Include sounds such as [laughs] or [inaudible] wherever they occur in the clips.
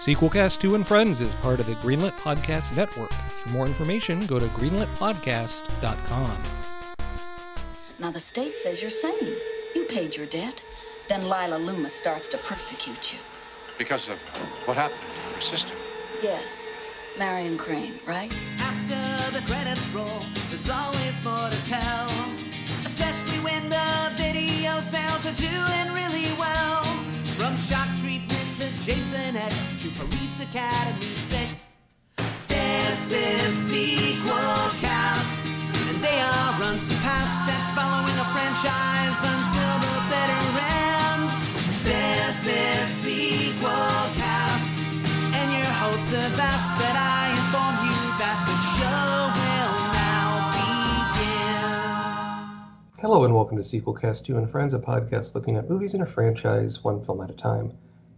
Sequelcast 2 and Friends is part of the Greenlit Podcast Network. For more information, go to greenlitpodcast.com. Now, the state says you're sane. You paid your debt. Then Lila Loomis starts to persecute you. Because of what happened to her sister. Yes, Marion Crane, right? After the credits roll, there's always more to tell. Especially when the video sales are doing really well. From shock treatment to Jason X to Police Academy 6. This is sequel cast. And they are unsurpassed at following a franchise until the bitter end. This is sequel cast. And your hosts have asked that I inform you that the show will now begin. Hello and welcome to Sequelcast 2 and Friends, a podcast looking at movies in a franchise, one film at a time.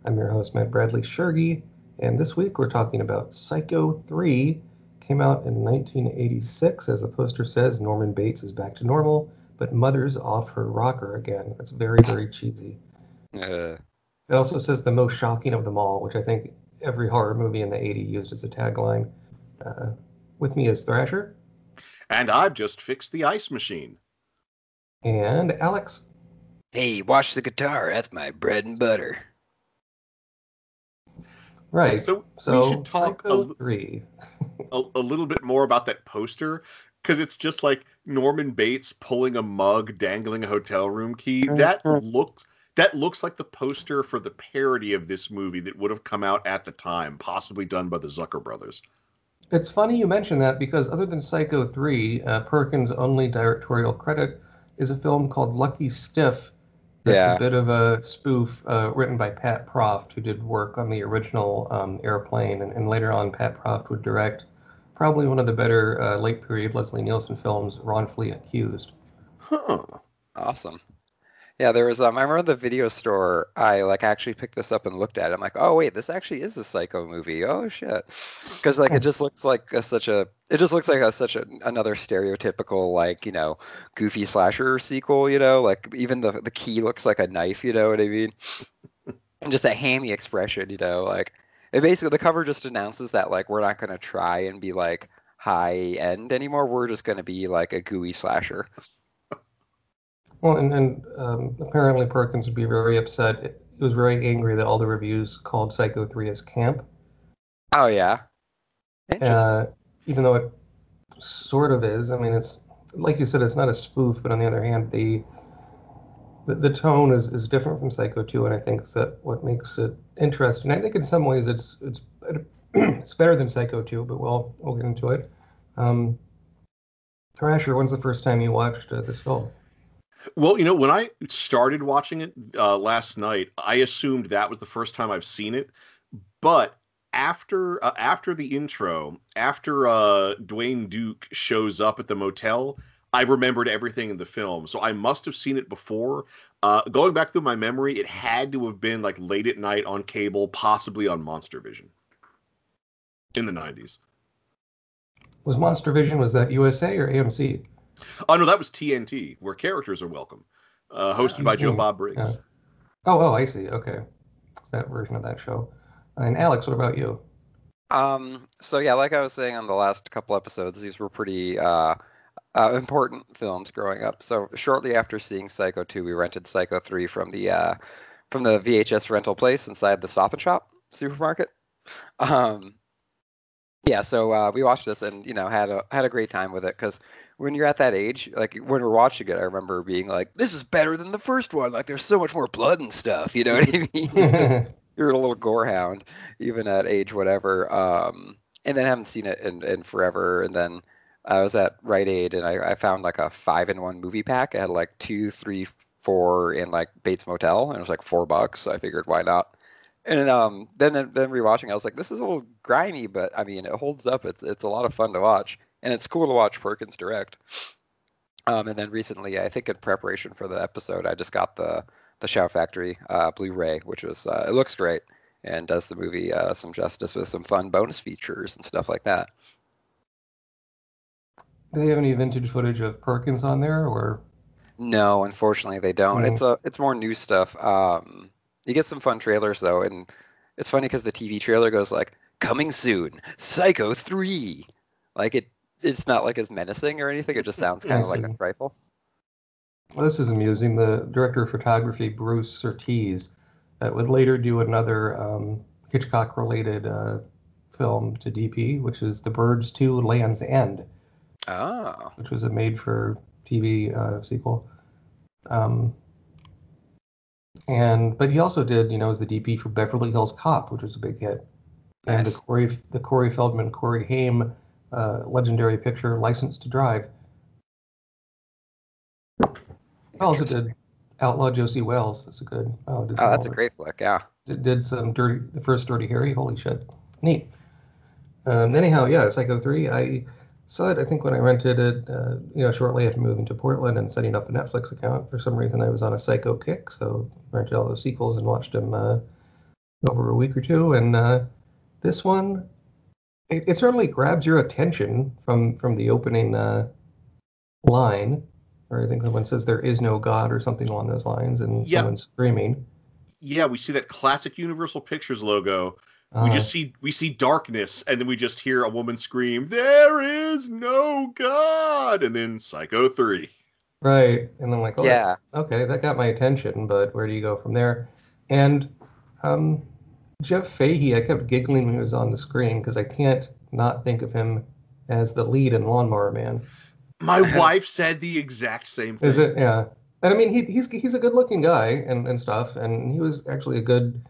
I'm your host, Matt Bradley Shergi, and this week we're talking about Psycho 3. Came out in 1986. As the poster says, Norman Bates is back to normal, but Mother's off her rocker again. That's very, very cheesy. Uh, It also says the most shocking of them all, which I think every horror movie in the 80s used as a tagline. Uh, with me is Thrasher And I've just fixed the ice machine. and Alex. hey, wash the guitar. That's my bread and butter. Right. So, So, we should talk a, 3. a, a little bit more about that poster because it's just like Norman Bates pulling a mug, dangling a hotel room key. That looks that looks like the poster for the parody of this movie that would have come out at the time, possibly done by the Zucker brothers. It's funny you mention that because other than Psycho 3, uh, Perkins' only directorial credit is a film called Lucky Stiff. That's Yeah. a bit of a spoof uh, written by Pat Proft, who did work on the original um, Airplane. And, and later on, Pat Proft would direct probably one of the better uh, late period Leslie Nielsen films, Wrongfully Accused. Huh. Awesome. Yeah, there was um I remember the video store I like actually picked this up and looked at it. I'm like, "Oh wait, this actually is a psycho movie." Oh shit. Cuz like it just looks like a, such a it just looks like a, such a, another stereotypical like, you know, goofy slasher sequel, you know, like even the the key looks like a knife, you know what I mean? And just a hammy expression, you know, like it basically the cover just announces that like we're not going to try and be like high end anymore. We're just going to be like a gooey slasher. Well, and, and um, apparently Perkins would be very upset. He was very angry that all the reviews called Psycho 3 as camp. Oh yeah. Interesting. Uh, even though it sort of is. I mean, it's like you said, it's not a spoof, but on the other hand, the the, the tone is, is different from Psycho 2, and I think that what makes it interesting. I think in some ways it's it's better, [clears throat] it's better than Psycho 2, but we'll we'll get into it. Um, Thrasher, when's the first time you watched uh, this film? Well, you know, when I started watching it uh, last night, I assumed that was the first time I've seen it. But after uh, after the intro, after uh, Dwayne Duke shows up at the motel, I remembered everything in the film. So I must have seen it before. Uh, going back through my memory, it had to have been like late at night on cable, possibly on Monster Vision in the '90s. Was Monster Vision was that USA or AMC? Oh no, that was TNT, where characters are welcome, uh, hosted by Joe Mhm. Bob Briggs. Yeah. Oh, oh, I see. Okay, it's that version of that show. And Alex, what about you? Um, so yeah, like I was saying on the last couple episodes, these were pretty uh, uh, important films growing up. So shortly after seeing Psycho 2, we rented Psycho 3 from the uh, from the VHS rental place inside the Stop and Shop supermarket. Um, yeah, so uh, we watched this and you know had a had a great time with it because when you're at that age, like when we're watching it, I remember being like, "This is better than the first one. Like there's so much more blood and stuff." You know what I [laughs] mean? [laughs] you're a little gorehound even at age whatever um and then haven't seen it in, in forever and then i was at rite aid and I, I found like a five in one movie pack it had like two three four in like bates motel and it was like four bucks so i figured why not and um then then rewatching i was like this is a little grimy but i mean it holds up it's it's a lot of fun to watch and it's cool to watch perkins direct um and then recently i think in preparation for the episode i just got the the Shout Factory uh, Blu-ray, which was uh, it looks great and does the movie uh, some justice with some fun bonus features and stuff like that. Do they have any vintage footage of Perkins on there, or No, unfortunately they don't. Mm. It's a it's more new stuff. Um, you get some fun trailers though, and it's funny because the TV trailer goes like coming soon, Psycho three. Like it, it's not like as menacing or anything. It just sounds kind of like a rifle. Well, this is amusing. The director of photography, Bruce Surtees, uh, would later do another um, Hitchcock-related uh, film to DP, which is The Birds 2 Land's End, Oh, which was a made-for-TV uh, sequel. Um, and but he also did, you know, as the DP for Beverly Hills Cop, which was a big hit, and the. Corey the Corey Feldman Corey Haim uh, legendary picture License to Drive. He also did Outlaw Josey Wales. That's a good. Oh, oh, some that's a great flick. Yeah. Did, did some dirty. The first Dirty Harry. Holy shit, neat. Um, anyhow, yeah, Psycho three. I saw it. I think when I rented it, uh, you know, shortly after moving to Portland and setting up a Netflix account. For some reason, I was on a Psycho kick, so rented all those sequels and watched them uh, over a week or two. And uh, this one, it, it certainly grabs your attention from from the opening uh, line, or I think someone says there is no God or something along those lines, and Yeah. someone's screaming. Yeah, we see that classic Universal Pictures logo. We Uh, just see we see darkness, and then we just hear a woman scream, "There is no God!" And then Psycho three. Right. And I'm like, oh, yeah. okay, that got my attention, but where do you go from there? And um, Jeff Fahey, I kept giggling when he was on the screen because I can't not think of him as the lead in Lawnmower Man. My [laughs] wife said the exact same thing. Is it? Yeah. And I mean, he, he's he's a good-looking guy and, and stuff, and he was actually a good.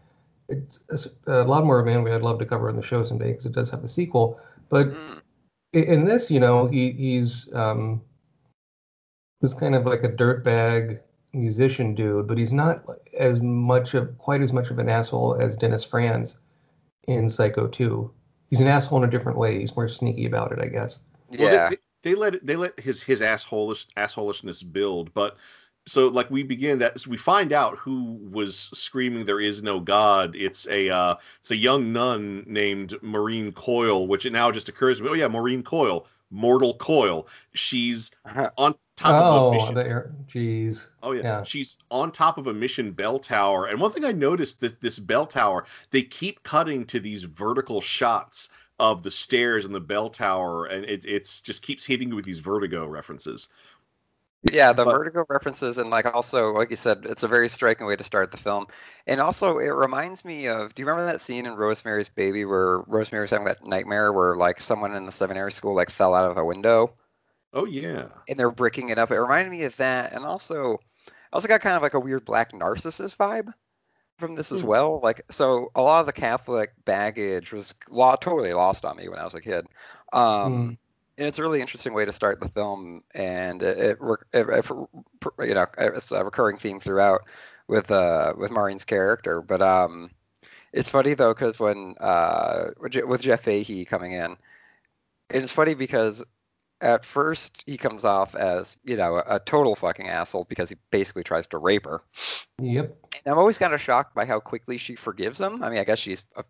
It's uh, Lawnmower Man. We I'd love to cover in the show someday because it does have a sequel. But Mm. in this, you know, he he's um, he's kind of like a dirtbag musician dude, but he's not as much of quite as much of an asshole as Dennis Franz in Psycho 2. He's an asshole in a different way. He's more sneaky about it, I guess. Well, they- Yeah. they, they let they let his his assholish assholishness build, but so like we begin that so we find out who was screaming there is no god it's a uh it's a young nun named maureen coyle which it now just occurs to me oh yeah maureen coyle mortal coil. she's uh-huh. on top of a Oh, mission. Jeez. Oh yeah. Yeah. she's on top of a mission bell tower, and one thing I noticed that this bell tower, they keep cutting to these vertical shots of the stairs and the bell tower, and it it's just keeps hitting you with these vertigo references. Yeah, the But- vertigo references and like also like you said, it's a very striking way to start the film. And also it reminds me of do you remember that scene in Rosemary's Baby where Rosemary was having that nightmare where like someone in the seminary school like fell out of a window Oh yeah, and they're bricking it up? It reminded me of that and also I also got kind of like a weird Black Narcissus vibe from this as Hmm. well. Like so a lot of the Catholic baggage was lo- totally lost on me when I was a kid. Um Hmm. And it's a really interesting way to start the film, and it, it, it, you know it's a recurring theme throughout with uh with Maureen's character. But um, it's funny though because when uh with with Jeff Fahey coming in, it's funny because at first he comes off as you know a, a total fucking asshole because he basically tries to rape her. Yep. And I'm always kind of shocked by how quickly she forgives him. I mean, I guess she's a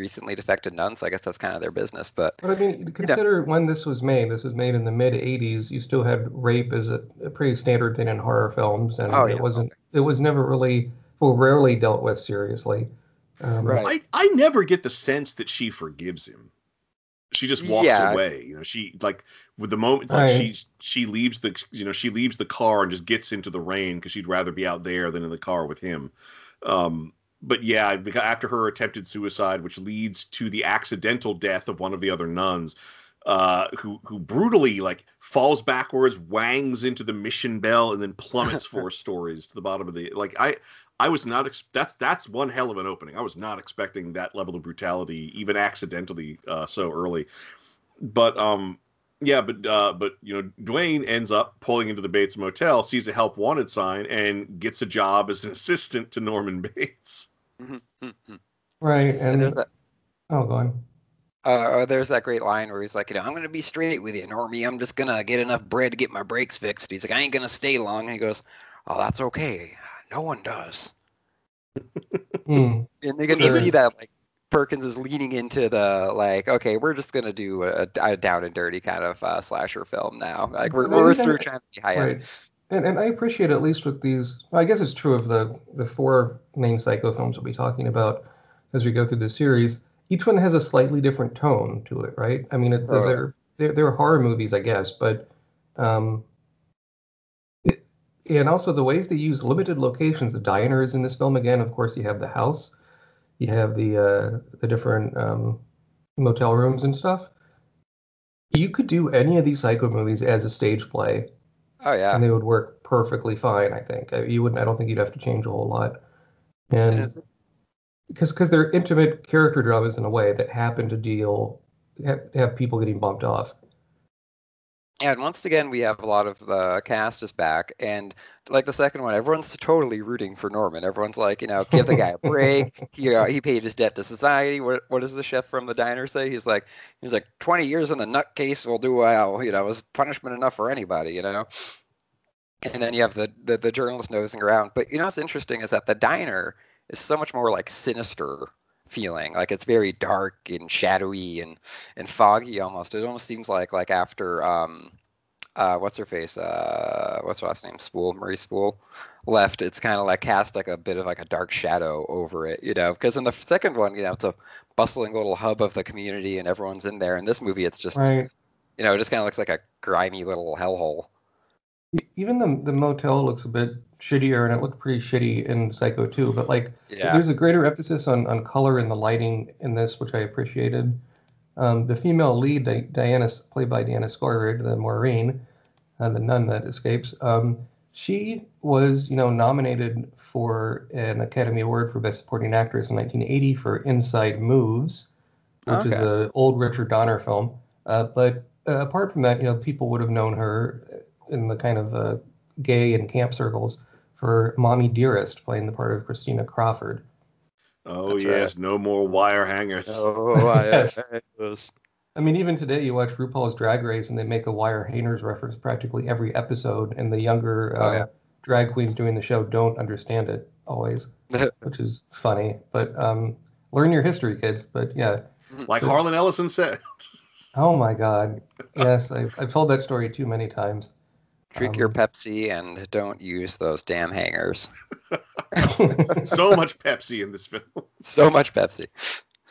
recently defected nun, so I guess that's kind of their business. But But I mean, consider when this was made. This was made in the mid '80s. You still had rape as a, a pretty standard thing in horror films, and Oh, yeah, it wasn't. It was never really, well, rarely dealt with seriously. Um, Right. I I never get the sense that she forgives him. She just walks Yeah. away. You know, she like with the moment like Right. she she leaves the you know she leaves the car and just gets into the rain because she'd rather be out there than in the car with him. Um, but yeah, after her attempted suicide, which leads to the accidental death of one of the other nuns, uh, who who brutally like falls backwards, wangs into the mission bell, and then plummets [laughs] four stories to the bottom of the like. I I was not ex- that's that's one hell of an opening. I was not expecting that level of brutality, even accidentally, uh, so early. But um, yeah, but uh, but you know, Dwayne ends up pulling into the Bates Motel, sees a help wanted sign, and gets a job as an [laughs] assistant to Norman Bates. right. and And there's that oh, go on. Uh, there's that great line where he's like, you know, I'm gonna be straight with you, Normie. I'm just gonna get enough bread to get my brakes fixed. He's like, I ain't gonna stay long. And he goes, Oh, that's okay. No one does. Hmm. And you can Sure. see that like Perkins is leaning into the like, okay, we're just gonna do a, a down and dirty kind of uh, slasher film now. Like we're we're through trying to be high end. And, and I appreciate at least with these. I guess it's true of the the four main psycho films we'll be talking about. as we go through the series, each one has a slightly different tone to it, right? I mean, it, they're, they're they're horror movies, I guess, but um, it, and also the ways they use limited locations. The diner is in this film again. Of course, you have the house, you have the uh, the different um, motel rooms and stuff. You could do any of these Psycho movies as a stage play, Oh yeah. and they would work perfectly fine. I think you wouldn't. I don't think you'd have to change a whole lot. And And because because they're intimate character dramas in a way that happen to deal have, have people getting bumped off. And once again, we have a lot of the cast is back, and like the second one, everyone's totally rooting for Norman. Everyone's like, you know, give the guy a break. [laughs] he uh, he paid his debt to society. What what does the chef from the diner say? He's like, he's like, twenty years in the nutcase will do well. You know, it's punishment enough for anybody. You know. And then you have the, the the journalist nosing around. But you know what's interesting is that the diner is so much more like sinister feeling. Like it's very dark and shadowy and and foggy almost. It almost seems like like after um uh what's her face uh what's her last name Spool Marie Spool left. It's kind of like cast like a bit of like a dark shadow over it, you know. Because in the second one, you know, it's a bustling little hub of the community and everyone's in there. In this movie, it's just Right. you know, it just kind of looks like a grimy little hellhole. Even the the motel looks a bit shittier, and it looked pretty shitty in Psycho 2. But like, Yeah. there's a greater emphasis on on color and the lighting in this, which I appreciated. Um, the female lead, Di- Diana, played by Diana Scarwid, the Maureen, uh, the nun that escapes, um, she was, you know, nominated for an Academy Award for Best Supporting Actress in 1980 for Inside Moves, which is an old Richard Donner film. Uh, but uh, apart from that, you know, people would have known her in the kind of uh, gay and camp circles for Mommy Dearest, playing the part of Christina Crawford. Oh That's yes, no more wire hangers. Oh, [laughs] I, Yes. I I mean, even today, you watch RuPaul's Drag Race, and they make a wire hangers reference practically every episode, and the younger Oh, uh, yeah. drag queens doing the show don't understand it always, [laughs] which is funny. But um, learn your history, kids. But yeah, Like Harlan Ellison said. oh my God, [laughs] yes, I've, I've told that story too many times. Drink your Um, Pepsi and don't use those damn hangers. [laughs] so much Pepsi in this film. [laughs] So much Pepsi.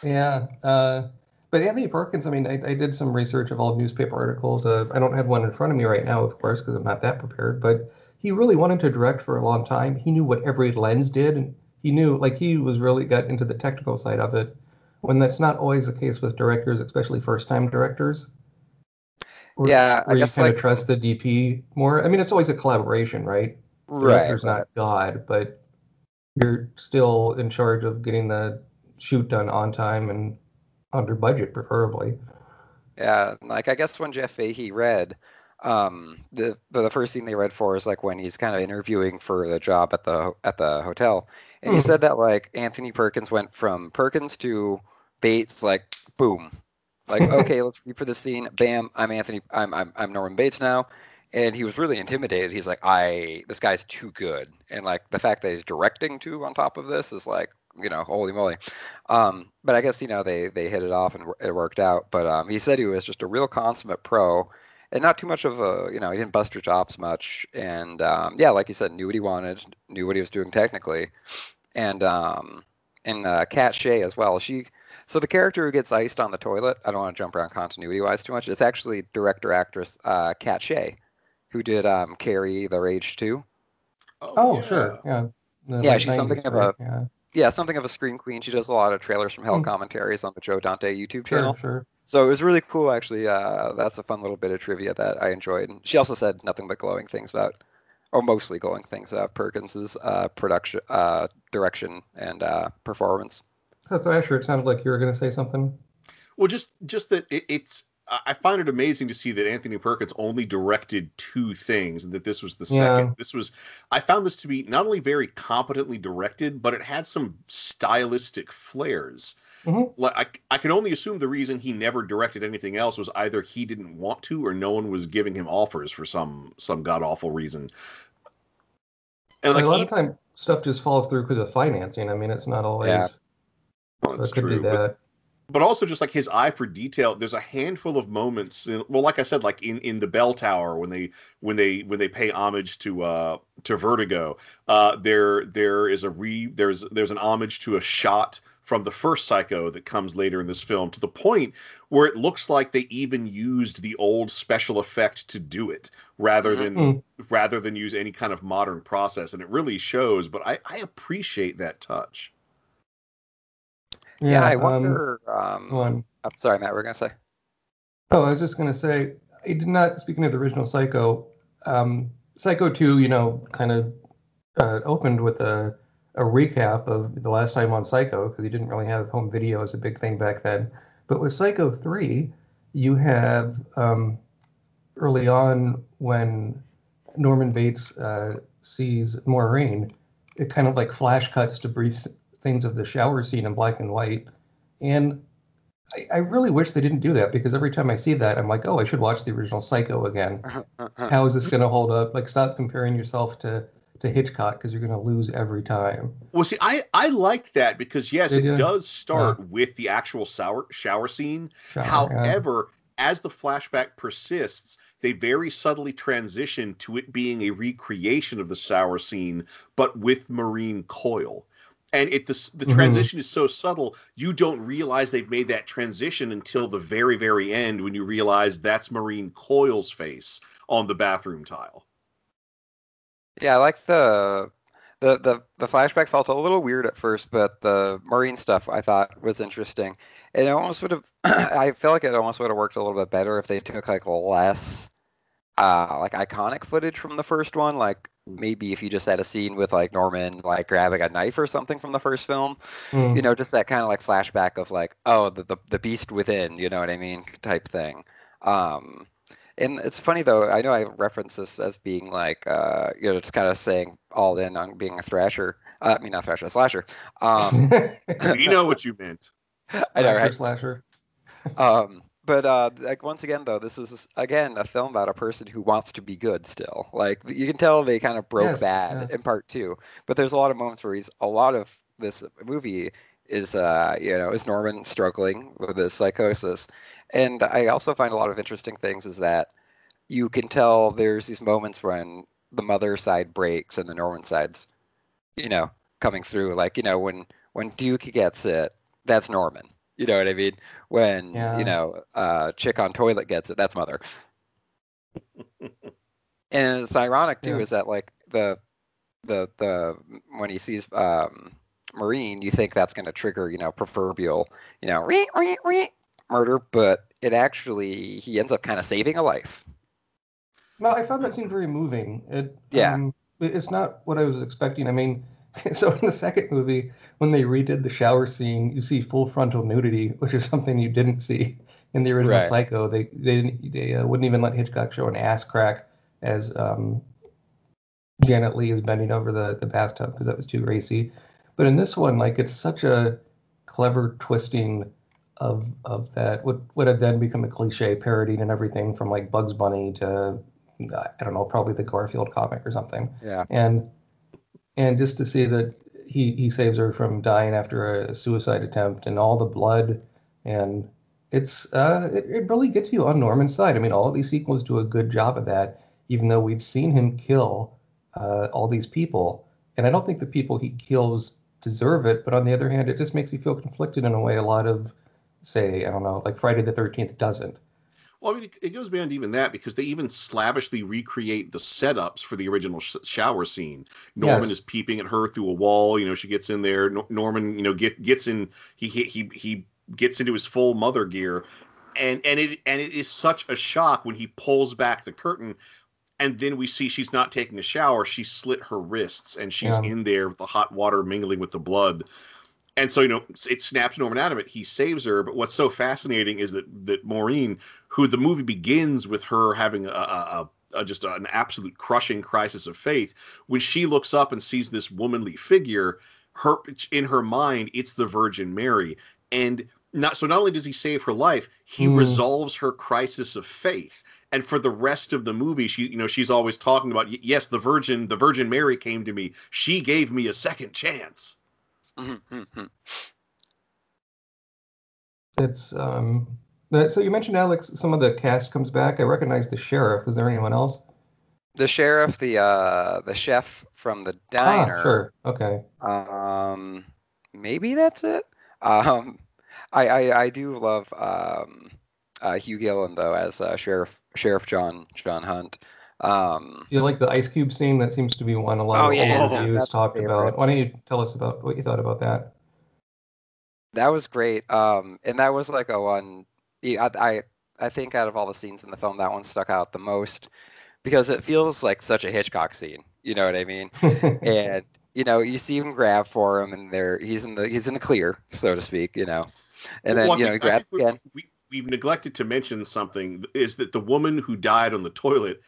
Yeah. Uh, but Anthony Perkins, I mean, I, I did some research of old newspaper articles. Uh, I don't have one in front of me right now, of course, because I'm not that prepared. But he really wanted to direct for a long time. He knew what every lens did, and he knew, like, he was really got into the technical side of it. When that's not always the case with directors, especially first-time directors. Yeah, I you guess kind like of trust the DP more. I mean, it's always a collaboration, right? right. There's not God, but you're still in charge of getting the shoot done on time and under budget, preferably. Yeah, like I guess when Jeff Fahey read, um, the the first thing they read for is like when he's kind of interviewing for the job at the at the hotel, and he Hmm. said that like Anthony Perkins went from Perkins to Bates like boom, like [laughs] okay, let's read for the scene. Bam, I'm Anthony. I'm I'm I'm Norman Bates now, and he was really intimidated. He's like, I this guy's too good, and like the fact that he's directing too on top of this is like you know holy moly. Um, but I guess you know they they hit it off and it worked out. But um, he said he was just a real consummate pro, and not too much of a you know he didn't bust her chops much. And um, yeah, like you said, knew what he wanted, knew what he was doing technically, and um, and uh, Kat Shea as well. She so the character who gets iced on the toilet. I don't want to jump around continuity wise too much. It's actually director actress uh, Kat Shea, who did um, Carrie the Rage two. Oh, yeah. sure, yeah. The Yeah, she's something 90s, of right? a- yeah, Yeah, something of a screen queen. She does a lot of trailers from Hell Hmm. commentaries on the Joe Dante YouTube sure, channel. sure. So it was really cool, actually. Uh, that's a fun little bit of trivia that I enjoyed. And she also said nothing but glowing things about, or mostly glowing things about Perkins's uh, production, uh, direction, and uh, performance. So Asher, it sounded like you were going to say something. Well, just just that it, it's. I find it amazing to see that Anthony Perkins only directed two things, and that this was the Yeah. second. This was. I found this to be not only very competently directed, but it had some stylistic flares. Mhm. Like I, I can only assume the reason he never directed anything else was either he didn't want to, or no one was giving him offers for some some god awful reason. And like a lot he- of time, stuff just falls through because of financing. I mean, it's not always. Well, that's it could true, be but- that. but also just like his eye for detail there's a handful of moments in, well like i said like in in the bell tower when they when they when they pay homage to uh to vertigo uh there there is a re there's there's an homage to a shot from the first psycho that comes later in this film to the point where it looks like they even used the old special effect to do it rather than Mm. rather than use any kind of modern process and it really shows but i i appreciate that touch Yeah, I um, wonder. Um, on. I'm sorry, Matt. We're gonna say. Oh, I was just going to say, I did not, speaking of the original Psycho, um, Psycho 2, you know, kind of uh, opened with a, a recap of the last time on Psycho, because you didn't really have home video as a big thing back then. But with Psycho 3, you have um, early on when Norman Bates uh, sees Maureen, it kind of like flash cuts to brief things of the shower scene in black and white. And I, I really wish they didn't do that because every time I see that, I'm like, oh, I should watch the original Psycho again. [laughs] How is this going to hold up? Like, stop comparing yourself to to Hitchcock because you're going to lose every time. Well, see, I I like that because yes, it does start with the actual shower shower scene. Shower, yeah. However, as the flashback persists, they very subtly transition to it being a recreation of the shower scene, but with Maureen Coyle. And it the, s- the Mhm. transition is so subtle, you don't realize they've made that transition until the very, very end when you realize that's Maureen Coyle's face on the bathroom tile. Yeah, I like the the the the flashback felt a little weird at first, but the Maureen stuff I thought was interesting. And it almost would have [clears throat] I feel like it almost would have worked a little bit better if they took like less uh like iconic footage from the first one, like maybe if you just had a scene with like Norman like grabbing a knife or something from the first film, Mm. you know, just that kind of like flashback of like, oh, the, the the beast within, you know what I mean, type thing. Um, and it's funny though. I know I reference this as being like, uh, you know, just kind of saying all in on being a thrasher. Uh, I mean, not thrasher, a slasher. Um, [laughs] you know what you meant. [laughs] I know, Slasher, right? Slasher. Um, but uh, like once again though, this is again a film about a person who wants to be good still. Like you can tell they kind of broke Yes, bad yeah. in part two, but there's a lot of moments where he's a lot of this movie is uh you know is Norman struggling with his psychosis, and I also find a lot of interesting things is that you can tell there's these moments when the mother side breaks and the Norman side's you know coming through like you know when when Duke gets it that's Norman you know what I mean when Yeah. you know uh chick on toilet gets it that's mother and it's ironic too Yeah. is that like the the the when he sees um Maureen you think that's going to trigger you know proverbial you know "Wee, wee, wee," murder but it actually he ends up kind of saving a life No, I found that scene very moving. It, Yeah. um, it's not what I was expecting. I mean, [laughs] so in the second movie, when they redid the shower scene, you see full frontal nudity, which is something you didn't see in the original Right. Psycho. They they didn't- they uh, wouldn't even let Hitchcock show an ass crack as um, Janet Leigh is bending over the the bathtub because that was too racy. But in this one, like it's such a clever twisting of of that would would have then become a cliche parodied and everything from like Bugs Bunny to I don't know, probably the Garfield comic or something. yeah And and just to see that he he saves her from dying after a suicide attempt and all the blood and it's uh it, it really gets you on Norman's side. I mean, all of these sequels do a good job of that, even though we'd seen him kill uh, all these people. And I don't think the people he kills deserve it, but on the other hand, it just makes you feel conflicted in a way a lot of say, I don't know, like Friday the thirteenth doesn't. Well, I mean, it, it goes beyond even that because they even slavishly recreate the setups for the original sh- shower scene. Norman Yes. is peeping at her through a wall. You know, she gets in there. Nor- Norman, you know, get gets in. He he he he gets into his full mother gear, and and it and it is such a shock when he pulls back the curtain, and then we see she's not taking a shower. She slit her wrists, and she's Yeah. in there with the hot water mingling with the blood. And so, you know, it snaps Norman out of it. He saves her. But what's so fascinating is that that Maureen, who the movie begins with her having a, a, a just an absolute crushing crisis of faith, when she looks up and sees this womanly figure, her in her mind, it's the Virgin Mary. And not so not only does he save her life, he Hmm. resolves her crisis of faith. And for the rest of the movie, she you know she's always talking about yes, the Virgin, the Virgin Mary came to me. She gave me a second chance. Mhm, mhm, mhm. it's um. So you mentioned Alex. Some of the cast comes back. I recognize the sheriff. Is there anyone else? The sheriff, the uh, the chef from the Ah, diner. sure. Okay. Um, maybe that's it. Um, I I, I do love um, uh, Hugh Gillin though as uh, Sheriff Sheriff John John Hunt. Um, Do you like the ice cube scene? That seems to be one a lot Oh, of yeah, old reviews that's my talked about. Why don't you tell us about what you thought about that? that was great. Um, and that was like a one. I, I I think out of all the scenes in the film, that one stuck out the most because it feels like such a Hitchcock scene. You know what I mean? [laughs] and you know you see him grab for him and there he's in the he's in the clear so to speak you know and then Well, I you know he think- grabs we- again we, we've neglected to mention something is that the woman who died on the toilet,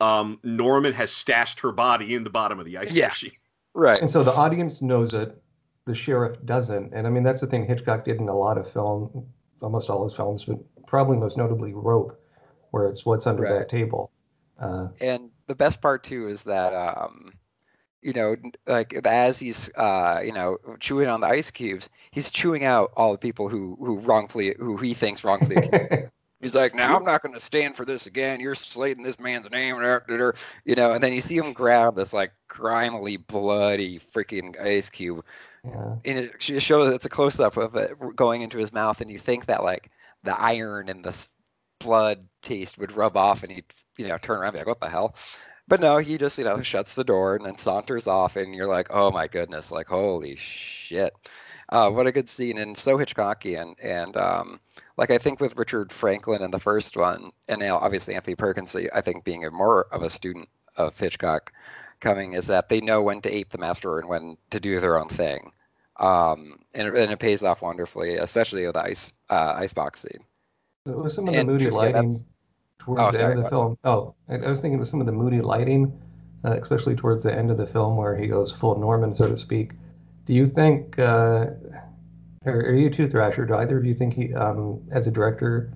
um, Norman has stashed her body in the bottom of the ice Yeah. machine. right and so the audience knows it. The sheriff doesn't. And I mean, that's the thing Hitchcock did in a lot of film, almost all his films, but probably most notably Rope, where it's what's under Right. that table. Uh, and the best part too is that um you know like as he's uh you know chewing on the ice cubes he's chewing out all the people who who wrongfully who he thinks wrongfully accused. He's like, now I'm not going to stand for this again. You're slating this man's name, you know. And then you see him grab this like crimely bloody freaking ice cube, yeah. and it shows it's a close up of it going into his mouth, and you think that like the iron and the blood taste would rub off, and he'd you know turn around and be like, what the hell? But no, he just you know shuts the door and then saunters off, and you're like, oh my goodness, like holy shit, uh, what a good scene, and so Hitchcockian, and um, like I think with Richard Franklin in the first one, and now obviously Anthony Perkins, I think being a more of a student of Hitchcock coming is that they know when to ape the master and when to do their own thing. Um, and, it- and it pays off wonderfully, especially with the ice uh, icebox scene. It was some of the And moody lighting that's- towards Oh, the sorry, end of the film. Oh, I, I was thinking of some of the moody lighting, uh, especially towards the end of the film where he goes full Norman, so to speak. Do you think, uh, are you too, Thrasher? Do either of you think he, um, as a director,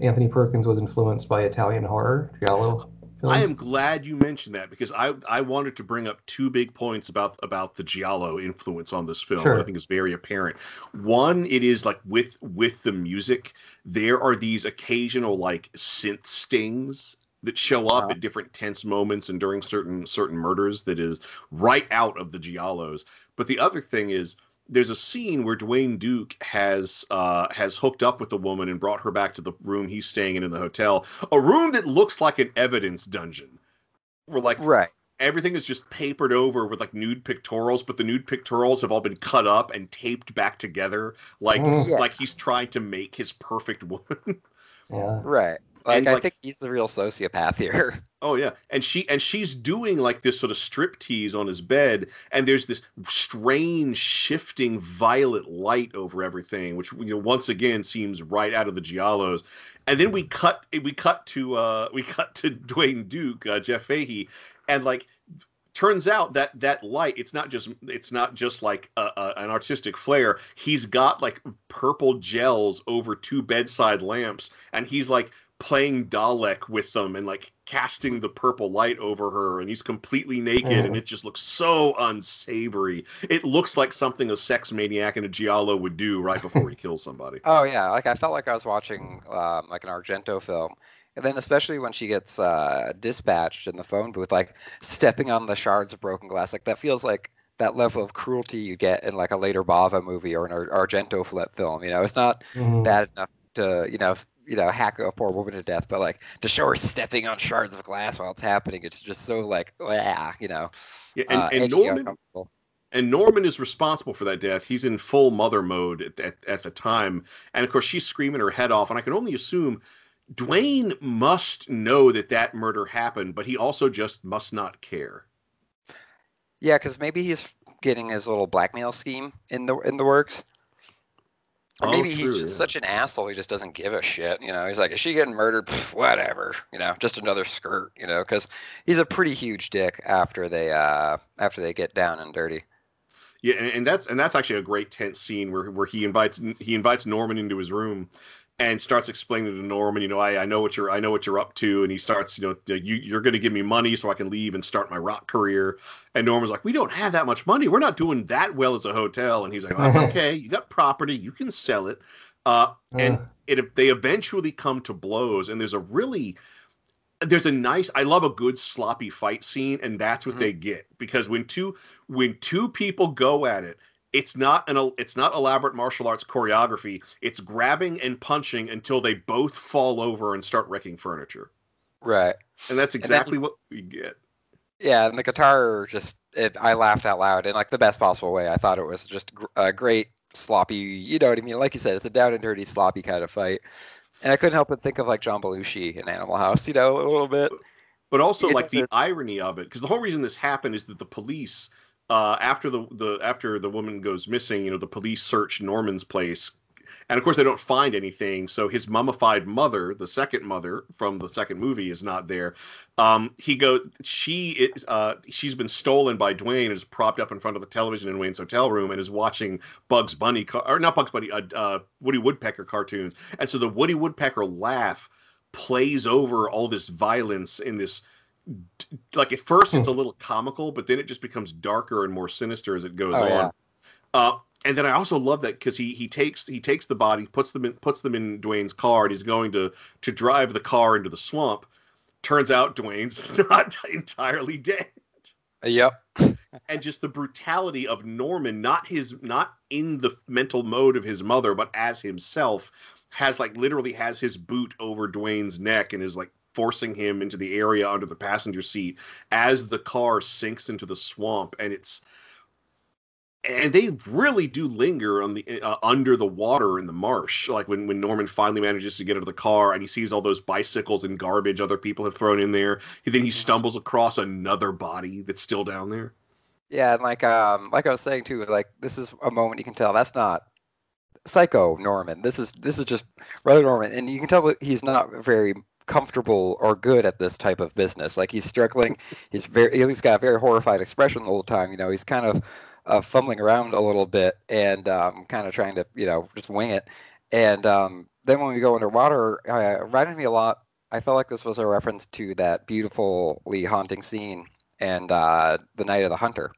Anthony Perkins was influenced by Italian horror, giallo films? I am glad you mentioned that because I I wanted to bring up two big points about about the giallo influence on this film. Sure. that I think is very apparent. One, it is like with with the music, there are these occasional like synth stings that show up Uh-huh. at different tense moments and during certain certain murders that is right out of the giallos. But the other thing is there's a scene where Dwayne Duke has uh, has hooked up with the woman and brought her back to the room he's staying in in the hotel, a room that looks like an evidence dungeon, where like Right. everything is just papered over with like nude pictorials, but the nude pictorials have all been cut up and taped back together, like Mm. Yeah. like he's trying to make his perfect [laughs] woman. yeah. Right. Like And, I like- think he's the real sociopath here. [laughs] Oh yeah, and she and she's doing like this sort of strip tease on his bed, and there's this strange shifting violet light over everything, which you know once again seems right out of the giallos. And then we cut we cut to uh we [laughs] cut to Dwayne Duke, uh, Jeff Fahey, and like turns out that that light it's not just it's not just like a, a, an artistic flair he's got like purple gels over two bedside lamps and he's like playing Dalek with them and like casting the purple light over her and he's completely naked and Mm. it just looks so unsavory. It looks like something a sex maniac and a giallo would do right before he [laughs] kills somebody. Oh yeah, like I felt like I was watching um, like an Argento film, and then especially when she gets uh, dispatched in the phone booth, like stepping on the shards of broken glass, like that feels like that level of cruelty you get in like a later Bava movie or an Ar- Argento flip film. You know, it's not Mhm. bad enough to you know you know hack a poor woman to death, but like to show her stepping on shards of glass while it's happening, it's just so like ah, you know, Yeah, and, uh, and edgy, Norman and Norman is responsible for that death. He's in full mother mode at, at, at the time. And of course, she's screaming her head off. And I can only assume Dwayne must know that that murder happened, but he also just must not care. Yeah, because maybe he's getting his little blackmail scheme in the in the works. Or Oh, maybe he's just yeah. such an asshole. He just doesn't give a shit. You know, he's like, is she getting murdered? Pff, whatever. You know, just another skirt. You know, because he's a pretty huge dick after they uh after they get down and dirty. Yeah, and, and that's and that's actually a great tense scene where where he invites he invites Norman into his room and starts explaining to Norman, you know, I, I know what you're I know what you're up to, and he starts, you know, you you're going to give me money so I can leave and start my rock career. And Norman's like, we don't have that much money. We're not doing that well as a hotel. And he's like, oh, that's [laughs] okay. You got property. You can sell it. Uh, and Uh. it they eventually come to blows, and there's a really there's a nice I love a good sloppy fight scene, and that's what Mhm. they get because when two when two people go at it, it's not an it's not elaborate martial arts choreography. It's grabbing and punching until they both fall over and start wrecking furniture, Right. and that's then- exactly what we get. Yeah, and the guitar just it, I laughed out loud in like the best possible way. I thought it was just gr- a great sloppy, you know what I mean? Like you said, it's a down and dirty sloppy kind of fight. And I couldn't help but think of like John Belushi in Animal House, you know, a little bit. but also like the irony of it because the whole reason this happened is that the police uh, after the, the after the woman goes missing you know the police search norman's place. And of course they don't find anything. So his mummified mother the second mother from the second movie is not there. Um, he go she is uh, she's been stolen by dwayne is propped up in front of the television in wayne's hotel room and is watching bugs bunny or not bugs bunny uh, uh, woody woodpecker cartoons. And so the woody woodpecker laugh plays over all this violence in this like at first it's a little comical but then it just becomes darker and more sinister as it goes Oh, on yeah. uh and then I also love that because he he takes he takes the body, puts them in puts them in Dwayne's car, and he's going to to drive the car into the swamp. Turns out Dwayne's [laughs] not entirely dead Yep. and just the brutality of Norman, not his, not in the mental mode of his mother, but as himself, has like literally has his boot over Dwayne's neck and is like forcing him into the area under the passenger seat as the car sinks into the swamp, and it's. And they really do linger on the uh, under the water in the marsh, like when, when Norman finally manages to get out of the car and he sees all those bicycles and garbage other people have thrown in there. And then he stumbles across another body that's still down there. Yeah, and like um like I was saying too, like this is a moment you can tell that's not psycho Norman. This is this is just brother Norman, and you can tell that he's not very comfortable or good at this type of business. Like he's struggling. He's very he's got a very horrified expression the whole time. You know, he's kind of uh, fumbling around a little bit and um, kind of trying to you know just wing it. And um, then when we go underwater, uh, it reminded me a lot. I felt like this was a reference to that beautifully haunting scene and uh, the Night of the Hunter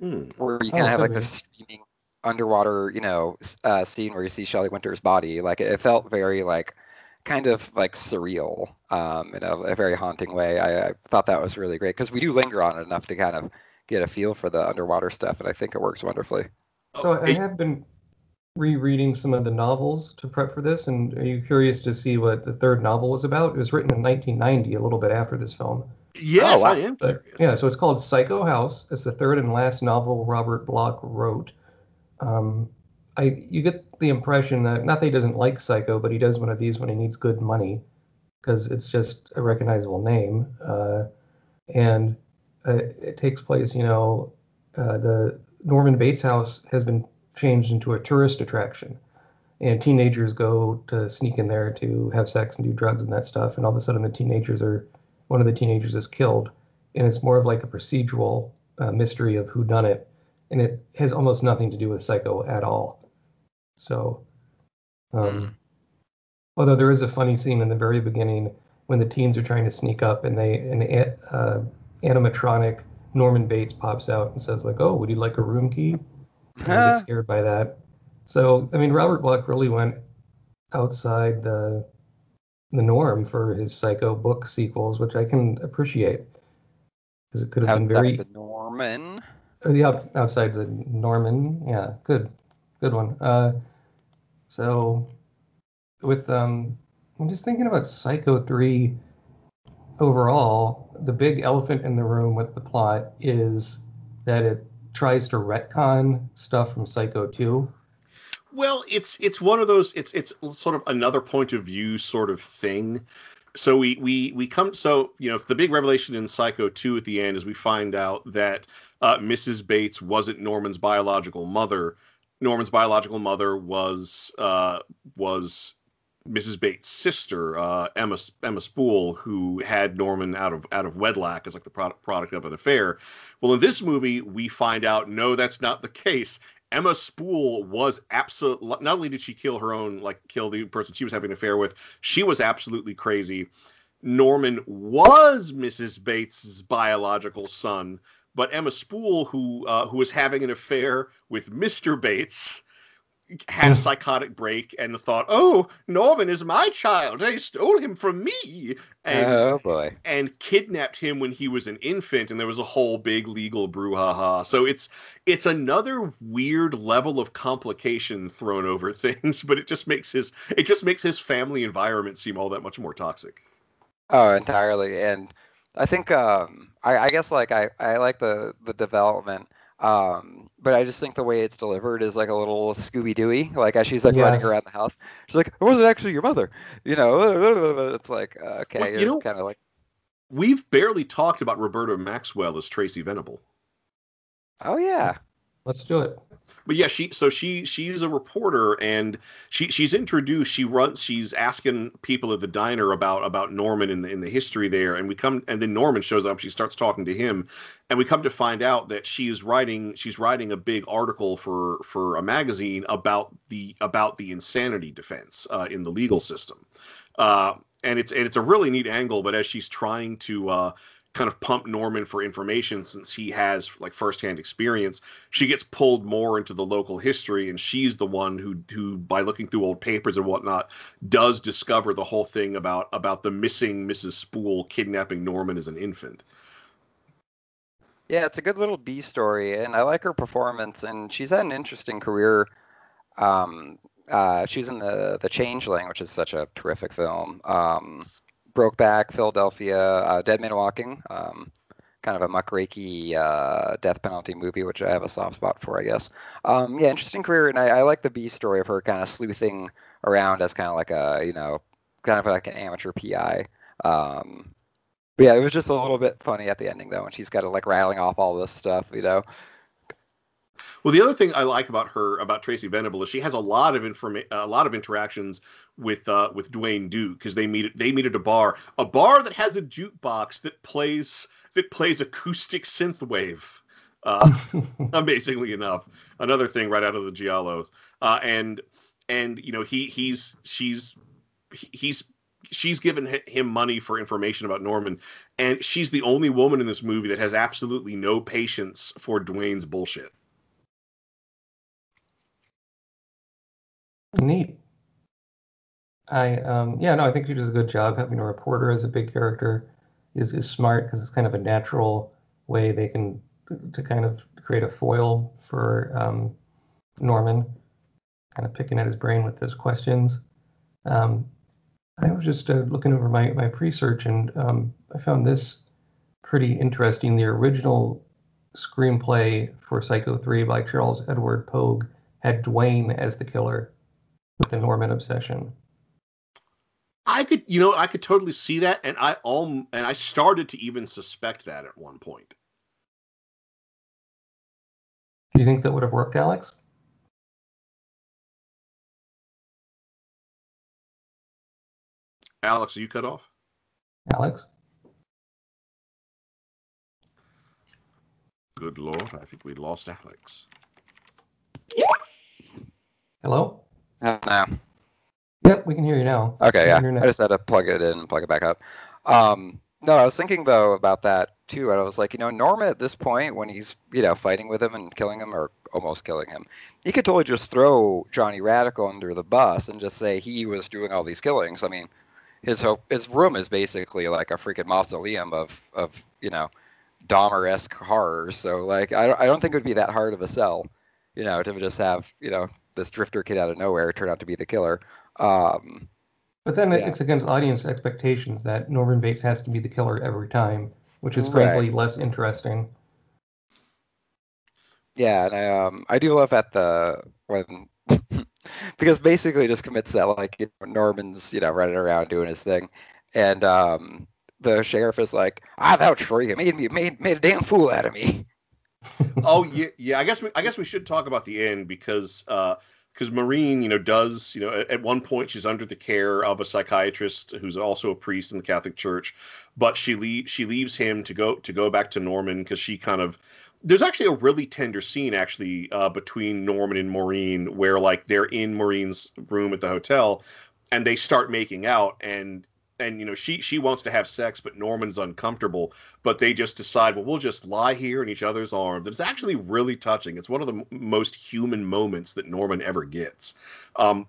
Hmm. where you Oh, kind of have like this streaming underwater, you know, uh, scene where you see Shelley Winters' body. Like it felt very like kind of like surreal um, in a, a very haunting way. I, I thought that was really great because we do linger on it enough to kind of get a feel for the underwater stuff, and I think it works wonderfully. So I have been rereading some of the novels to prep for this, and are you curious to see what the third novel was about? It was written in 1990, a little bit after this film. yes, Oh, wow. I am But yeah, so it's called Psycho House. It's the third and last novel Robert Bloch wrote. Um, I you get the impression that not that he doesn't like Psycho, but he does one of these when he needs good money, because it's just a recognizable name, uh, and uh, it takes place. You know, uh, the Norman Bates house has been changed into a tourist attraction, and teenagers go to sneak in there to have sex and do drugs and that stuff, and all of a sudden the teenagers are one of the teenagers is killed, and it's more of like a procedural uh, mystery of who done it, and it has almost nothing to do with Psycho at all. So, um, although there is a funny scene in the very beginning when the teens are trying to sneak up, and they an uh, animatronic Norman Bates pops out and says like, "Oh, would you like a room key?" And they get [laughs] scared by that. So, I mean, Robert Bloch really went outside the the norm for his Psycho book sequels, which I can appreciate because it could have been very Norman. Uh, yeah outside the Norman. Yeah, good, good one. Uh, so with um, I'm just thinking about Psycho three overall. The big elephant in the room with the plot is that it tries to retcon stuff from Psycho two. Well, it's it's one of those. It's it's sort of another point of view sort of thing. So we we we come. So you know, the big revelation in Psycho two at the end is we find out that uh, Mrs. Bates wasn't Norman's biological mother. Norman's biological mother was uh, was Mrs. Bates' sister, uh, Emma Emma Spool, who had Norman out of out of wedlock as like the product product of an affair. Well, in this movie, we find out no, that's not the case. Emma Spool was absolutely not only did she kill her own like kill the person she was having an affair with, she was absolutely crazy. Norman was Mrs. Bates's biological son, but Emma Spool, who uh, who was having an affair with Mr. Bates, had a psychotic break and thought, "Oh, Norman is my child. They stole him from me." And, oh boy! And kidnapped him when he was an infant, and there was a whole big legal brouhaha. So it's it's another weird level of complication thrown over [laughs] things, but it just makes his it just makes his family environment seem all that much more toxic. Oh, entirely. And I think um, I, I guess like I, I like the the development um, but I just think the way it's delivered is like a little Scooby Dooey. Like as she's like yes. running around the house, she's like, "It wasn't actually your mother," you know. [laughs] It's like uh, okay, well, it's kind of like we've barely talked about Roberta Maxwell as Tracy Venable. Oh yeah, let's do it but yeah, she so she she's a reporter and she she's introduced. She runs. She's asking people at the diner about about Norman and the, in the history there. And we come and then Norman shows up. She starts talking to him, and we come to find out that she's writing she's writing a big article for for a magazine about the about the insanity defense uh, in the legal system. Uh, and it's and it's a really neat angle. But as she's trying to uh, kind of pump Norman for information since he has like firsthand experience. She gets pulled more into the local history, and she's the one who who by looking through old papers and whatnot does discover the whole thing about about the missing Mrs. Spool kidnapping Norman as an infant. Yeah, it's a good little B story, and I like her performance. And she's had an interesting career. Um, uh, she's in the the Changeling, which is such a terrific film. Um, Brokeback, Philadelphia, uh, Dead Man Walking, um, kind of a muckraky uh, death penalty movie, which I have a soft spot for, I guess. Um, yeah, interesting career, and I, I, like the B story of her kind of sleuthing around as kind of like a, you know, kind of like an amateur PI. Um, but yeah, it was just a little bit funny at the ending though, and she's got to like rattling off all this stuff, you know. Well, the other thing I like about her, about Tracy Venable, is she has a lot of informa- a lot of interactions with uh, with Duane Duke because they meet they meet at a bar, a bar that has a jukebox that plays that plays acoustic synthwave. Uh, [laughs] amazingly enough, another thing right out of the Giallos, uh, and and you know he he's she's he's she's given him money for information about Norman, and she's the only woman in this movie that has absolutely no patience for Duane's bullshit. Neat. I um yeah no I think she does a good job having a reporter as a big character is is smart because it's kind of a natural way they can to kind of create a foil for um, Norman, kind of picking at his brain with those questions. Um, I was just uh, looking over my my pre-search and um, I found this pretty interesting. The original screenplay for Psycho 3 by Charles Edward Pogue had Duane as the killer with the Norman obsession. I could, you know, I could totally see that, and I all, and I started to even suspect that at one point. Do you think that would have worked, Alex? Alex, are you cut off? Alex? Good lord, I think we lost Alex. Hello? Now. Yep, we can hear you now. Okay, yeah. I just had to plug it in and plug it back up. Um, no, I was thinking though about that too, and I was like, you know, Norman at this point, when he's you know fighting with him and killing him or almost killing him, he could totally just throw Johnny Radical under the bus and just say he was doing all these killings. I mean, his hope, his room is basically like a freaking mausoleum of of you know Dahmer esque horrors. So like, I don't, I don't think it would be that hard of a sell, you know, to just have you know this drifter kid out of nowhere turned out to be the killer. Um, but then yeah. it's against audience expectations that Norman Bates has to be the killer every time, which is frankly less interesting. Yeah, and I um I do love at the when [laughs] because basically just commits that like you know, Norman's you know running around doing his thing, and um the sheriff is like I vouch for you, made me made made a damn fool out of me. Oh yeah, yeah. I guess we, I guess we should talk about the end because uh, because Maureen, you know, does you know at, at one point she's under the care of a psychiatrist who's also a priest in the Catholic Church, but she leaves she leaves him to go to go back to Norman because she kind of there's actually a really tender scene actually uh, between Norman and Maureen where like they're in Maureen's room at the hotel and they start making out and and you know she she wants to have sex but norman's uncomfortable but they just decide well we'll just lie here in each other's arms. And it's actually really touching. It's one of the m- most human moments that norman ever gets. Um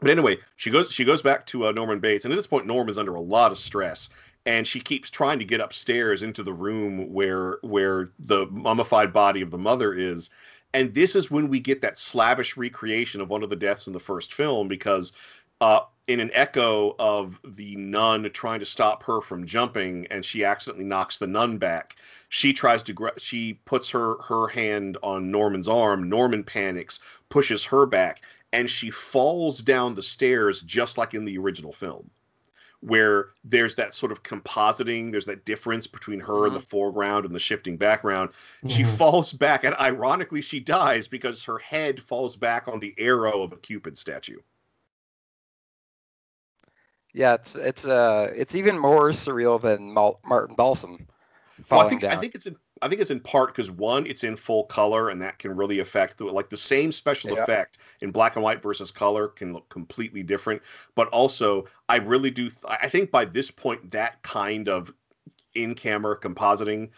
but anyway she goes she goes back to uh, norman bates and at this point norman's under a lot of stress and she keeps trying to get upstairs into the room where where the mummified body of the mother is. And this is when we get that slavish recreation of one of the deaths in the first film because uh, in an echo of the nun trying to stop her from jumping and she accidentally knocks the nun back she tries to gra- she puts her her hand on norman's arm norman panics pushes her back and she falls down the stairs just like in the original film where there's that sort of compositing there's that difference between her in the foreground and the shifting background. She Mhm. falls back and ironically she dies because her head falls back on the arrow of a cupid statue Yeah, it's it's uh it's even more surreal than Mal- Martin Balsam Well, I think down. I think it's in I think it's in part because one, it's in full color, and that can really affect the, like the same special Yeah. effect in black and white versus color can look completely different. But also, I really do. th- I think by this point, that kind of in-camera compositing,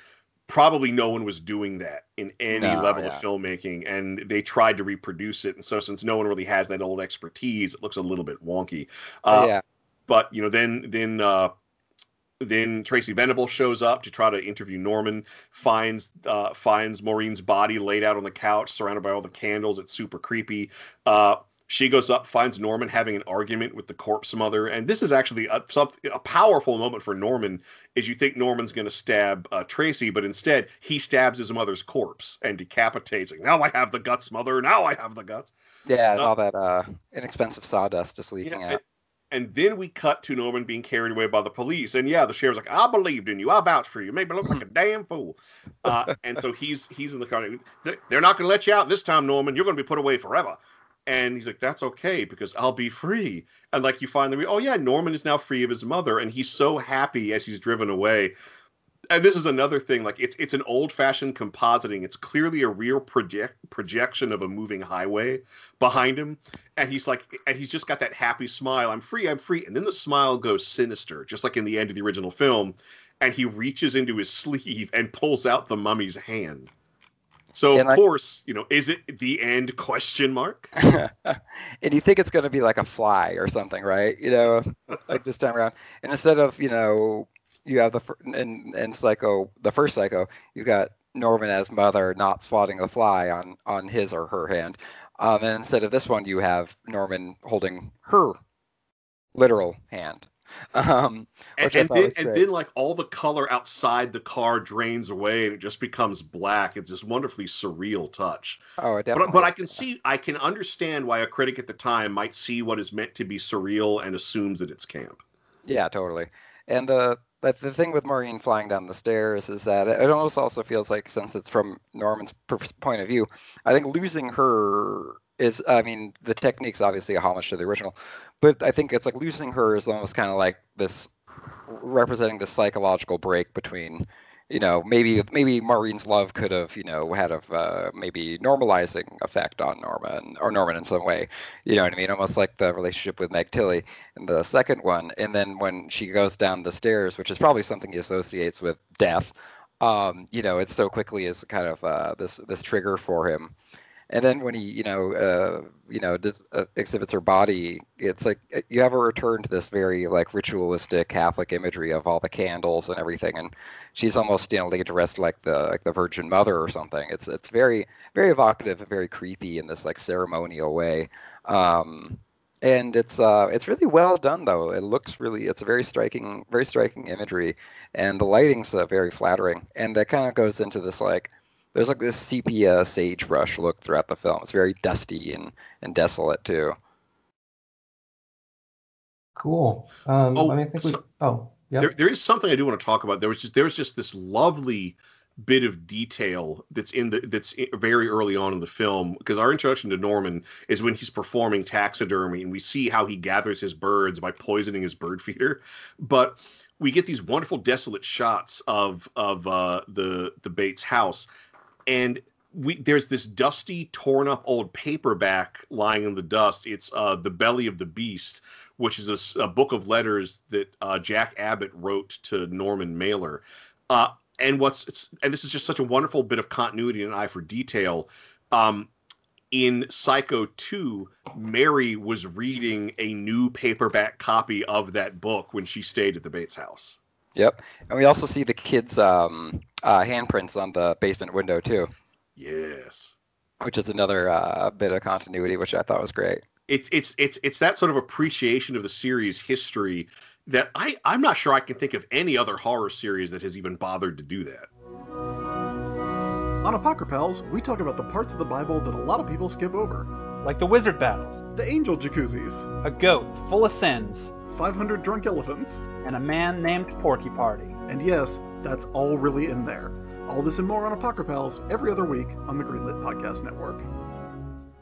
probably no one was doing that in any No, level yeah. of filmmaking, and they tried to reproduce it. And so, since no one really has that old expertise, it looks a little bit wonky. Uh, yeah, but you know then then uh then Tracy Venable shows up to try to interview Norman, finds uh, finds Maureen's body laid out on the couch, surrounded by all the candles. It's super creepy. Uh, she goes up, finds Norman having an argument with the corpse mother, and this is actually a, a powerful moment for Norman. Is you think Norman's going to stab uh, Tracy, but instead he stabs his mother's corpse and decapitates. Like, now I have the guts, mother. Now I have the guts. yeah, uh, all that uh inexpensive sawdust just leaking Yeah, out. and, and then we cut to Norman being carried away by the police. And yeah, the sheriff's like, I believed in you. I vouched for you. Made me look like a [laughs] damn fool. Uh, [laughs] and so he's he's in the car. "They- They're not going to let you out this time, Norman. You're going to be put away forever. And he's like, that's okay because I'll be free. And like you finally, oh yeah, Norman is now free of his mother, and he's so happy as he's driven away. And this is another thing, like it's it's an old fashioned compositing. It's clearly a real project projection of a moving highway behind him. And he's like and he's just got that happy smile. I'm free i'm free. And then the smile goes sinister just like in the end of the original film. And he reaches into his [laughs] sleeve and pulls out the mummy's hand. So And of I- course you know is it the end? Question mark? [laughs] And you think it's going to be like a fly or something, right? You know, like this time around. And instead of you know, you have the and and Psycho, the first Psycho, you got Norman as mother not swatting the fly on on his or her hand, um, and instead of this one, you have Norman holding her literal hand. [laughs] Um, and, and then and then like all the color outside the car drains away and it just becomes black it's this wonderfully surreal touch oh, but, definitely. but I can see, I can understand why a critic at the time might see what is meant to be surreal and assumes that it's camp. Yeah, totally. And the but the thing with Maureen flying down the stairs is that it almost also feels like since it's from Norman's point of view, I think losing her is I mean the technique's obviously a homage to the original, but I think it's like losing her is almost kind of like this representing the psychological break between you know maybe maybe Maureen's love could have you know had a uh, maybe normalizing effect on Norman or Norman in some way you know what I mean? Almost like the relationship with Meg Tilly in the second one and then when she goes down the stairs which is probably something he associates with death um you know it so quickly is kind of uh, this this trigger for him and then when he you know uh, you know dis- uh, exhibits her body it's like uh, you have a return to this very like ritualistic catholic imagery of all the candles and everything and she's almost you know laid to rest like the like the virgin mother or something. It's it's very very evocative and very creepy in this like ceremonial way. Um and it's uh it's really well done though. It looks really it's a very striking very striking imagery and the lighting's uh, very flattering. And that kind of goes into this like there's like this sepia sagebrush look throughout the film it's very dusty and and desolate too Cool. Um, Oh, I mean, I think we. so- Oh, yeah. There, there is something I do want to talk about. There was just there was just this lovely bit of detail that's in the that's very early on in the film because our introduction to Norman is when he's performing taxidermy and we see how he gathers his birds by poisoning his bird [laughs] feeder but we get these wonderful desolate shots of of uh, the the Bates house and we there's this dusty torn up old paperback lying in the dust. It's uh the belly of the beast which is a, a book of letters that uh, jack abbott wrote to norman mailer. Uh, and what's and this is just such a wonderful bit of continuity and eye for detail. Um in psycho 2 mary was reading a new paperback copy of that book when she stayed at the bates house. Yep, and we also see the kids' um, uh, handprints on the basement window too, yes which is another uh, bit of continuity, which I thought was great. it's it's it's it's that sort of appreciation of the series history that I I'm not sure I can think of any other horror series that has even bothered to do that. On Apocrypals, we talk about the parts of the Bible that a lot of people skip over. like the wizard battles, The angel jacuzzis, a goat full of sins, 500 drunk elephants, and a man named Porky Party. And yes, that's all really in there. All this and more on Apocrypals every other week on the Greenlit Podcast Network.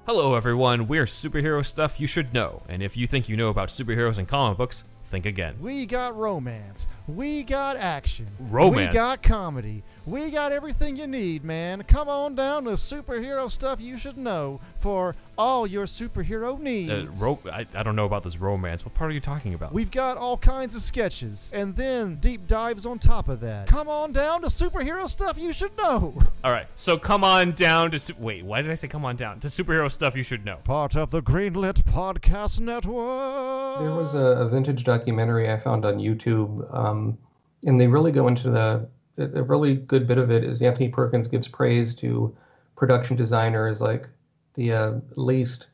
Hello, everyone. We're superhero stuff you should know. And if you think you know about superheroes and comic books, think again. We got romance. We got action. Romance? We got comedy. We got everything you need, man. Come on down to superhero stuff you should know for all your superhero needs. Uh, ro- I, I don't know about this romance. What part are you talking about? We've got all kinds of sketches and then deep dives on top of that. Come on down to superhero stuff you should know. [laughs] All right, so come on down to. Su- Wait, why did I say come on down? To superhero stuff you should know. Part of the Greenlit Podcast Network. There was a, a vintage documentary I found on YouTube, um, and they really go into the. A really good bit of it is Anthony Perkins gives praise to production designers, like the uh, least,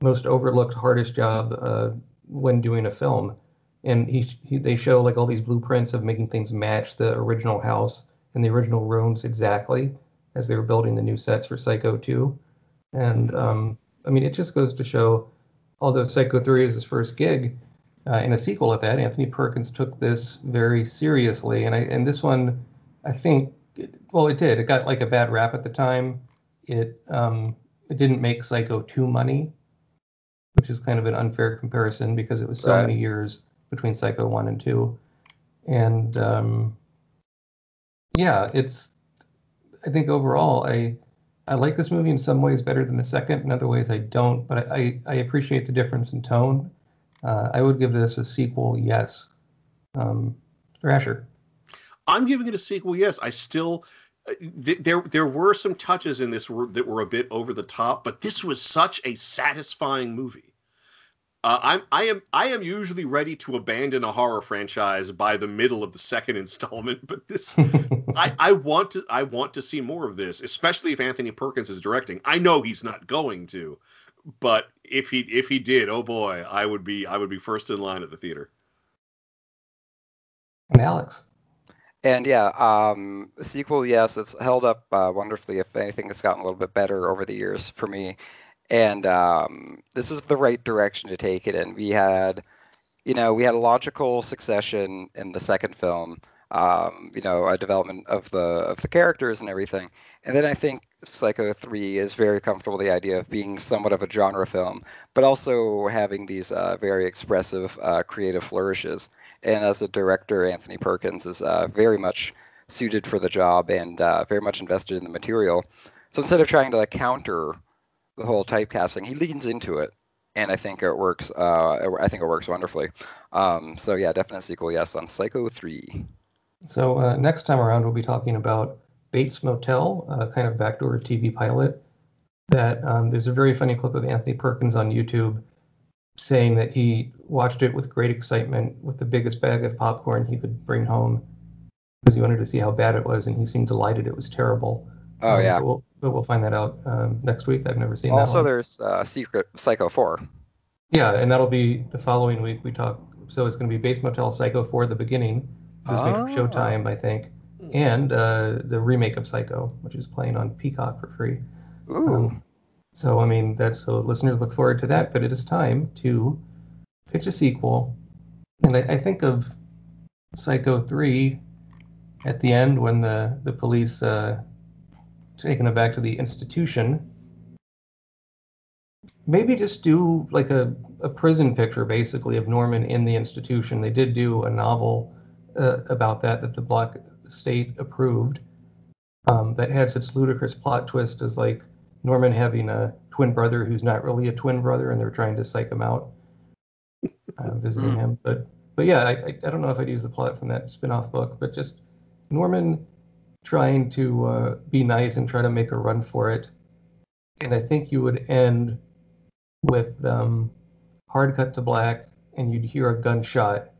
most overlooked, hardest job uh, when doing a film. And he, he they show like all these blueprints of making things match the original house and the original rooms exactly as they were building the new sets for Psycho 2. And um, I mean, it just goes to show, although Psycho 3 is his first gig, uh, and a sequel at that, Anthony Perkins took this very seriously. And I and this one, I think, it, well, it did. It got like a bad rap at the time. It um, it didn't make Psycho 2 money, which is kind of an unfair comparison because it was so Right. many years between Psycho 1 and 2. And um, yeah, it's. I think overall, I I like this movie in some ways better than the second. In other ways, I don't. But I I, I appreciate the difference in tone. Uh, I would give this a sequel, yes. Um, Thrasher. I'm giving it a sequel. Yes, I still uh, there there were some touches in this that were a bit over the top, but this was such a satisfying movie. Uh, I'm I am I am usually ready to abandon a horror franchise by the middle of the second [laughs] installment, but this [laughs] I, I want to I want to see more of this, especially if Anthony Perkins is directing. I know he's not going to, but if he if he did, oh boy, I would be I would be first in line at the theater. and Alex. And yeah, um, sequel, yes, it's held up uh, wonderfully. If anything, it's gotten a little bit better over the years for me. And um, this is the right direction to take it in. We had, you know, we had a logical succession in the second film. Um, you know, a development of the of the characters and everything. And then I think Psycho 3 is very comfortable with the idea of being somewhat of a genre film, but also having these uh, very expressive uh, creative flourishes. And as a director, Anthony Perkins is uh, very much suited for the job and uh, very much invested in the material. So instead of trying to like, counter the whole typecasting, he leans into it, and I think it works. Uh, I think it works wonderfully. Um, so yeah, definite sequel, yes, on Psycho 3. So uh, next time around, we'll be talking about Bates Motel, uh, kind of backdoor TV pilot. That um, there's a very funny clip of Anthony Perkins on YouTube saying that he watched it with great excitement with the biggest bag of popcorn he could bring home because he wanted to see how bad it was, and he seemed delighted it was terrible. Oh Um, yeah. But we'll, but we'll find that out um, next week. I've never seen that Also, there's uh, Secret Psycho 4. Yeah, and that'll be the following week. We talk. So it's going to be Bates Motel Psycho 4, the beginning. It was made for Oh. Showtime, I think, and uh, the remake of Psycho, which is playing on Peacock for free. Ooh. Um, so I mean, that's so listeners look forward to that. But it is time to pitch a sequel, and I, I think of Psycho 3 at the end when the the police uh, taking him back to the institution. Maybe just do like a, a prison picture, basically, of Norman in the institution. They did do a novel uh, about that that the Black State approved. Um, that had such ludicrous plot twist as like Norman having a twin brother who's not really a twin brother, and they're trying to psych him out, uh, visiting Mm. him. But but yeah, I, I don't know if I'd use the plot from that spin-off book, but just Norman trying to uh, be nice and try to make a run for it. And I think you would end with um, hard cut to black, and you'd hear a gunshot,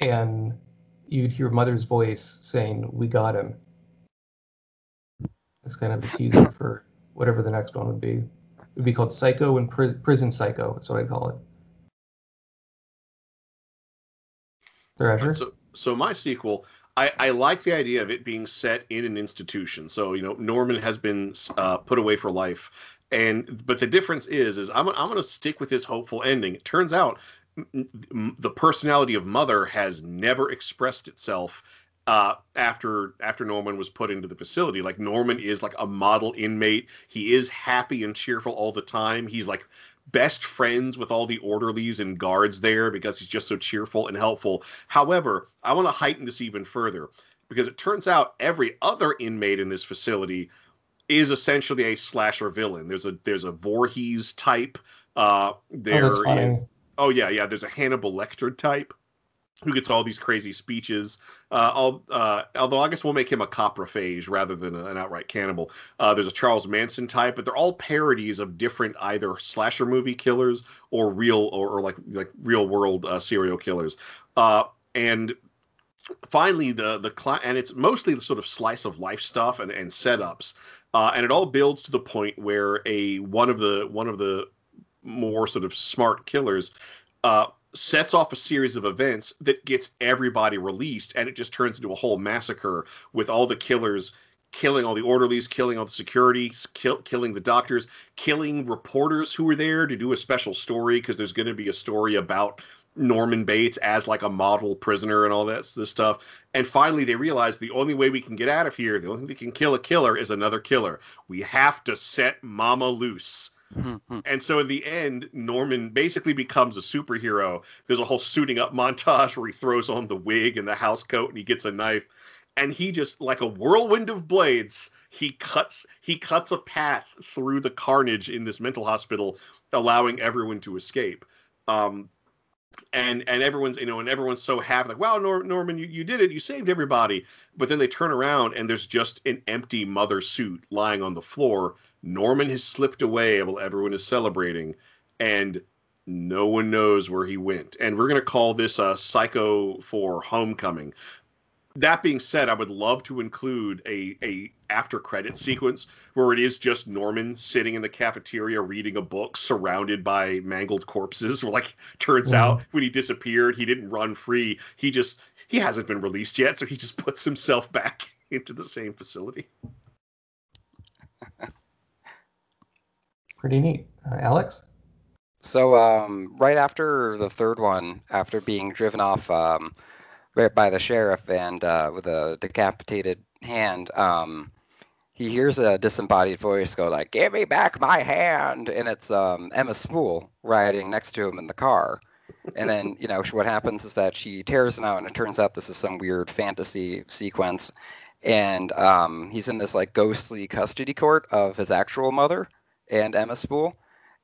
and you'd hear mother's voice saying, "We got him." It's kind of a teaser [laughs] for whatever the next one would be. It would be called Psycho and Pris- Prison Psycho. That's what I'd call it. Thrasher? So, so my sequel, I, I like the idea of it being set in an institution. So you know, Norman has been uh, put away for life, and but the difference is, is I'm I'm going to stick with this hopeful ending. It turns out m- m- the personality of Mother has never expressed itself uh, after after Norman was put into the facility. Like Norman is like a model inmate. He is happy and cheerful all the time. He's like best friends with all the orderlies and guards there because he's just so cheerful and helpful. However, I want to heighten this even further because it turns out every other inmate in this facility is essentially a slasher villain. There's a there's a Voorhees type. Uh, there that's is oh yeah yeah. There's a Hannibal Lecter type who gets all these crazy speeches. Uh, uh, although I guess we'll make him a coprophage rather than an outright cannibal. Uh, there's a Charles Manson type, but they're all parodies of different either slasher movie killers or real or, or like like real world uh, serial killers. Uh, and finally, the the and it's mostly the sort of slice of life stuff and, and setups, uh, and it all builds to the point where a one of the one of the more sort of smart killers uh, sets off a series of events that gets everybody released, and it just turns into a whole massacre with all the killers killing all the orderlies, killing all the security, kill, killing the doctors, killing reporters who were there to do a special story because there's going to be a story about Norman Bates as like a model prisoner and all that this stuff. And finally, they realize the only way we can get out of here, the only thing that can kill a killer is another killer. We have to set Mama loose. And so in the end, Norman basically becomes a superhero. There's a whole suiting up montage where he throws on the wig and the house coat and he gets a knife. And he just like a whirlwind of blades, he cuts he cuts a path through the carnage in this mental hospital, allowing everyone to escape. Um, and and everyone's you know and everyone's so happy like wow Nor- norman you, you did it you saved everybody. But then they turn around and there's just an empty mother suit lying on the floor. Norman has slipped away while everyone is celebrating and no one knows where he went. And we're going to call this a psycho for homecoming that being said, I would love to include a a after credit sequence where it is just Norman sitting in the cafeteria reading a book surrounded by mangled corpses. [laughs] Where like turns out when he disappeared, he didn't run free. He just he hasn't been released yet, so he just [laughs] puts himself back [laughs] into the same facility. Pretty neat. Uh, Alex? So um, right after the third one, after being driven off um, right by the sheriff and uh, with a decapitated hand, um, he hears a disembodied voice go like, "Give me back my hand!" And it's um, Emma Spool riding next to him in the car. And then [laughs] you know what happens is that she tears him out, and it turns out this is some weird fantasy sequence. And um, he's in this like ghostly custody court of his actual mother and Emma Spool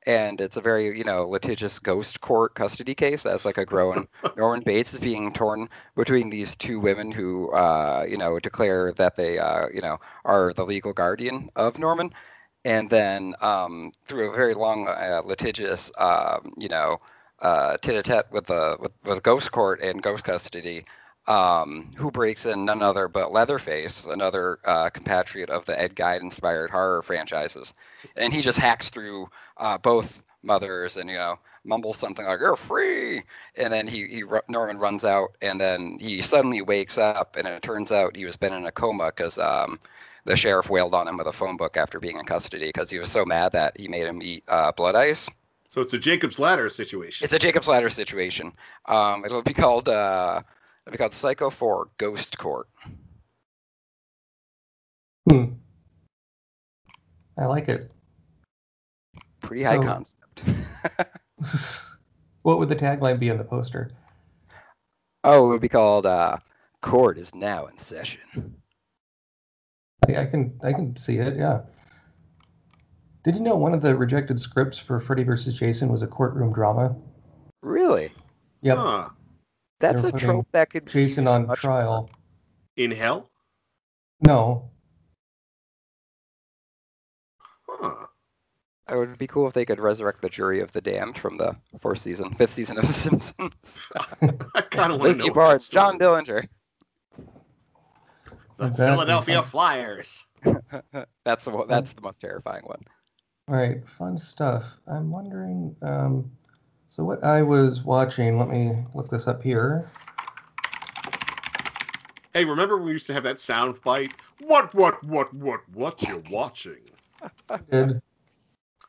and it's a very you know litigious ghost court custody case as like a grown [laughs] Norman Bates is being torn between these two women who uh, you know declare that they uh, you know are the legal guardian of Norman, and then um, through a very long uh, litigious um, you know uh, tete-a-tete with the with, with ghost court and ghost custody. Um, who breaks in none other but Leatherface, another uh, compatriot of the Ed Gein inspired horror franchises and he just hacks through uh, both mothers and you know mumbles something like "You're free," and then he, he Norman runs out, and then he suddenly wakes up, and it turns out he was been in a coma because um, the sheriff wailed on him with a phone book after being in custody because he was so mad that he made him eat uh, blood ice. So it's a Jacob's Ladder situation. It's a Jacob's Ladder situation. Um, it'll be called uh, it'll be called Psycho 4 Ghost Court. Hmm. I like it. Pretty high So- concept. [laughs] what would the tagline be on the poster? oh, it would be called uh, "Court is now in session." I, I can I can see it. Yeah. Did you know one of the rejected scripts for Freddy vs. Jason was a courtroom drama? Really? Yep. Huh. That's They're a putting trope that could be Jason used on much trial. In hell? No. Huh. It would be cool if they could resurrect the jury of the damned from the fourth season, fifth season of The Simpsons. [laughs] I kind of want to know. Lizzie what Barnes, story John is. Dillinger. The Exactly. Philadelphia Flyers. [laughs] That's the one- that's the most terrifying one. All right, fun stuff. I'm wondering. Um, so what I was watching. Let me look this up here. Hey, remember we used to have that sound bite? What, what, what, what, what you [laughs] watching? Did,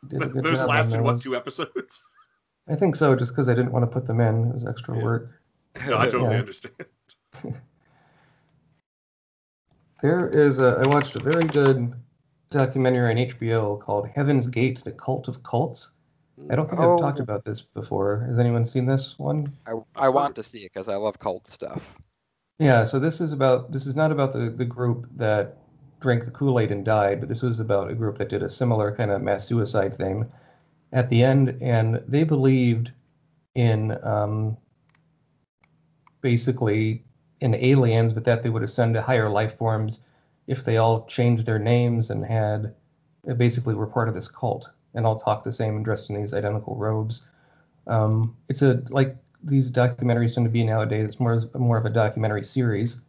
did Those lasted, what, two episodes? [laughs] I think so, just because I didn't want to put them in. It was extra Yeah. work. No, [laughs] I totally Yeah. understand. There is a. I watched a very good documentary on HBO called Heaven's Gate: The Cult of Cults. I don't think I've talked Oh. about this before. Has anyone seen this one? I, I want to see it because I love cult stuff. Yeah, so this is about this is not about the, the group that drank the Kool-Aid and died, but this was about a group that did a similar kind of mass suicide thing at the end, and they believed in um, basically in aliens, but that they would ascend to higher life forms if they all changed their names and had basically were part of this cult and all talk the same and dressed in these identical robes. Um, it's a like these documentaries tend to be nowadays. It's more more of a documentary series,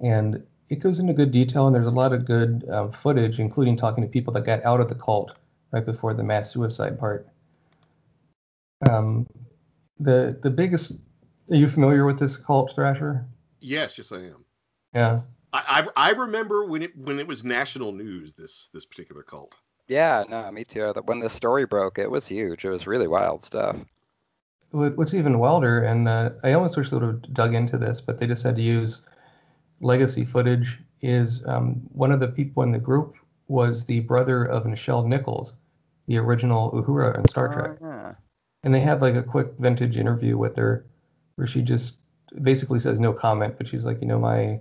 and it goes into good detail. And there's a lot of good um, footage, including talking to people that got out of the cult right before the mass suicide part. Um, the the biggest. Are you familiar with this cult, Thrasher? Yes, yes, I am. Yeah. I, I I remember when it when it was national news. This this particular cult. Yeah, no, me too. When the story broke, it was huge. It was really wild stuff. What- What's even wilder, and uh, I almost wish they would have dug into this, but they just had to use legacy footage. Is um, one of the people in the group was the brother of Nichelle Nichols, the original Uhura in Star Trek, Oh, yeah. and they had like a quick vintage interview with her, where she just basically says no comment, but she's like, you know, my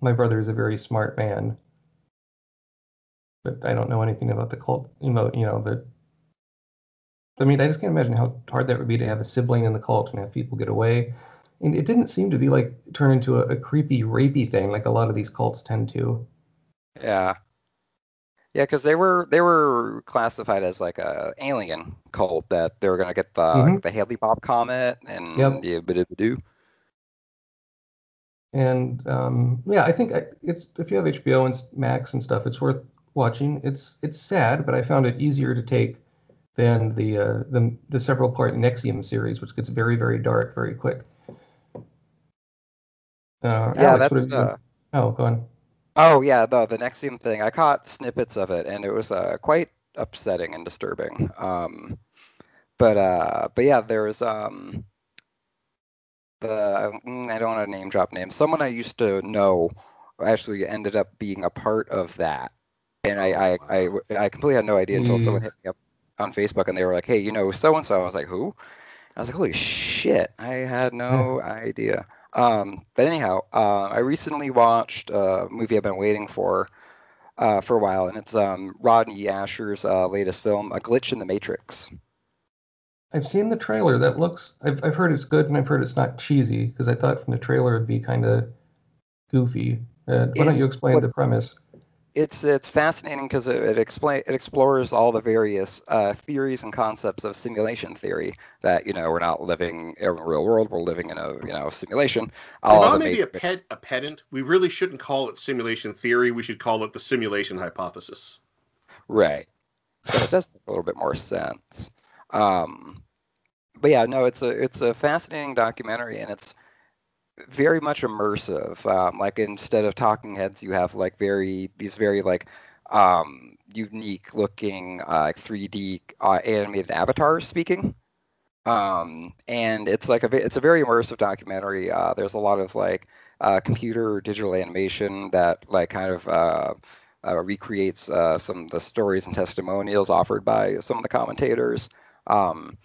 my brother is a very smart man, but I don't know anything about the cult, you know, you know, but I mean, I just can't imagine how hard that would be to have a sibling in the cult and have people get away. And it didn't seem to be like turn into a, a creepy, rapey thing like a lot of these cults tend to. Yeah. Yeah, because they were they were classified as like a alien cult that they were gonna get the Mhm. the Hale-Bopp comet and Yep. yeah, bidoo. And um, yeah, I think I, it's if you have HBO and Max and stuff, it's worth watching. It's it's sad, but I found it easier to take than the uh, the the several part NXIVM series, which gets very very dark very quick. Uh, Yeah, Alex, that's uh, oh, go on. oh yeah, the the NXIVM thing. I caught snippets of it and it was uh, quite upsetting and disturbing. Um, but uh, but yeah, there's um the mm, I don't want to name drop names. Someone I used to know actually ended up being a part of that, and I I I, I completely had no idea until someone hit me up on Facebook and they were like, "Hey, you know so and so." I was like, "Who?" I was like, "Holy shit!" I had no [laughs] idea. Um, but anyhow, uh, I recently watched a movie I've been waiting for uh, for a while, and it's um, Rodney Ascher's uh, latest film, A Glitch in the Matrix. I've seen the trailer. That looks. I've I've heard it's good, and I've heard it's not cheesy because I thought from the trailer it'd be kind of goofy. Uh, why don't you explain what- the premise? It's it's fascinating because it it, explain, it explores all the various uh, theories and concepts of simulation theory. That you know we're not living in a real world; we're living in a you know simulation. All If of I the may be a, ped, a pedant, we really shouldn't call it simulation theory. We should call it the simulation hypothesis. Right. So it does make a little bit more sense. Um, but yeah, no, it's a it's a fascinating documentary, and it's very much immersive. Um, like instead of talking heads, you have like very these very like um, unique looking uh, 3D uh, animated avatars speaking. Um, and it's like a it's a very immersive documentary. Uh, there's a lot of like uh, computer digital animation that like kind of uh, uh, recreates uh, some of the stories and testimonials offered by some of the commentators. Um,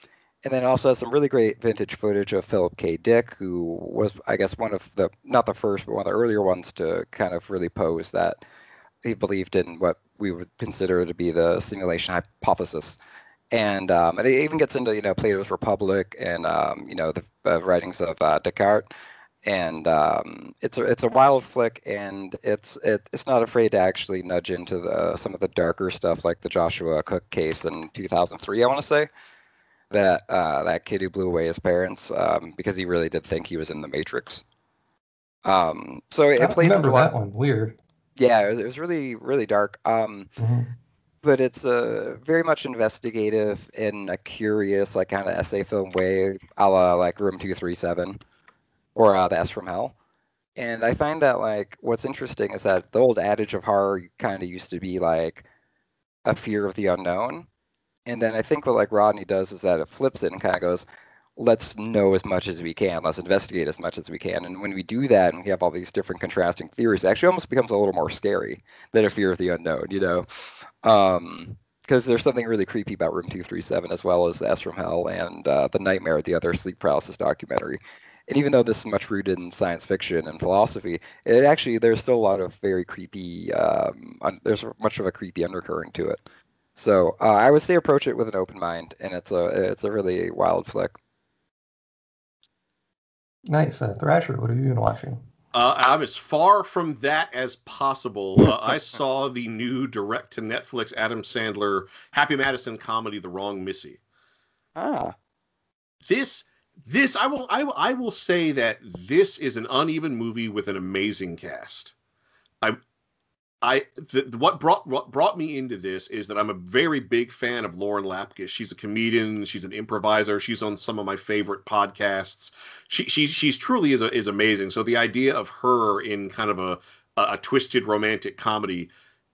and then also has some really great vintage footage of Philip K. Dick, who was, I guess, one of the not the first, but one of the earlier ones to kind of really pose that he believed in what we would consider to be the simulation hypothesis. And um, and it even gets into you know Plato's Republic and um, you know the uh, writings of uh, Descartes. And um, it's a it's a wild flick, and it's it, it's not afraid to actually nudge into the, some of the darker stuff, like the Joshua Cooke case in 2003. I want to say that uh, that kid who blew away his parents um, because he really did think he was in the Matrix. Um, so it, I it plays remember that one. Weird. yeah, it was, it was really really dark. Um, Mhm. but it's uh, very much investigative in a curious, like kind of essay film way, a la like Room Two Three Seven, or uh, The S from Hell. And I find that like what's interesting is that the old adage of horror kind of used to be like a fear of the unknown, and then I think what like Rodney does is that it flips it and kind of goes, let's know as much as we can, let's investigate as much as we can. And when we do that and we have all these different contrasting theories, it actually almost becomes a little more scary than a fear of the unknown, you know? Um, because there's something really creepy about Room 237 as well as S from Hell and uh, The Nightmare, the other sleep paralysis documentary. And even though this is much rooted in science fiction and philosophy, it actually there's still a lot of very creepy. Um, un- there's much of a creepy undercurrent to it. So uh, I would say approach it with an open mind, and it's a it's a really wild flick. Nice. Uh, Thrasher, what have you been watching? Uh, I'm as far from that as possible. Uh, I [laughs] saw the new direct to Netflix Adam Sandler Happy Madison comedy, The Wrong Missy. Ah, This this I will I will I will say that this is an uneven movie with an amazing cast. I I what brought what brought me into this is that I'm a very big fan of Lauren Lapkus. She's a comedian, she's an improviser, she's on some of my favorite podcasts. She she she's truly is a, is amazing. So the idea of her in kind of a a twisted romantic comedy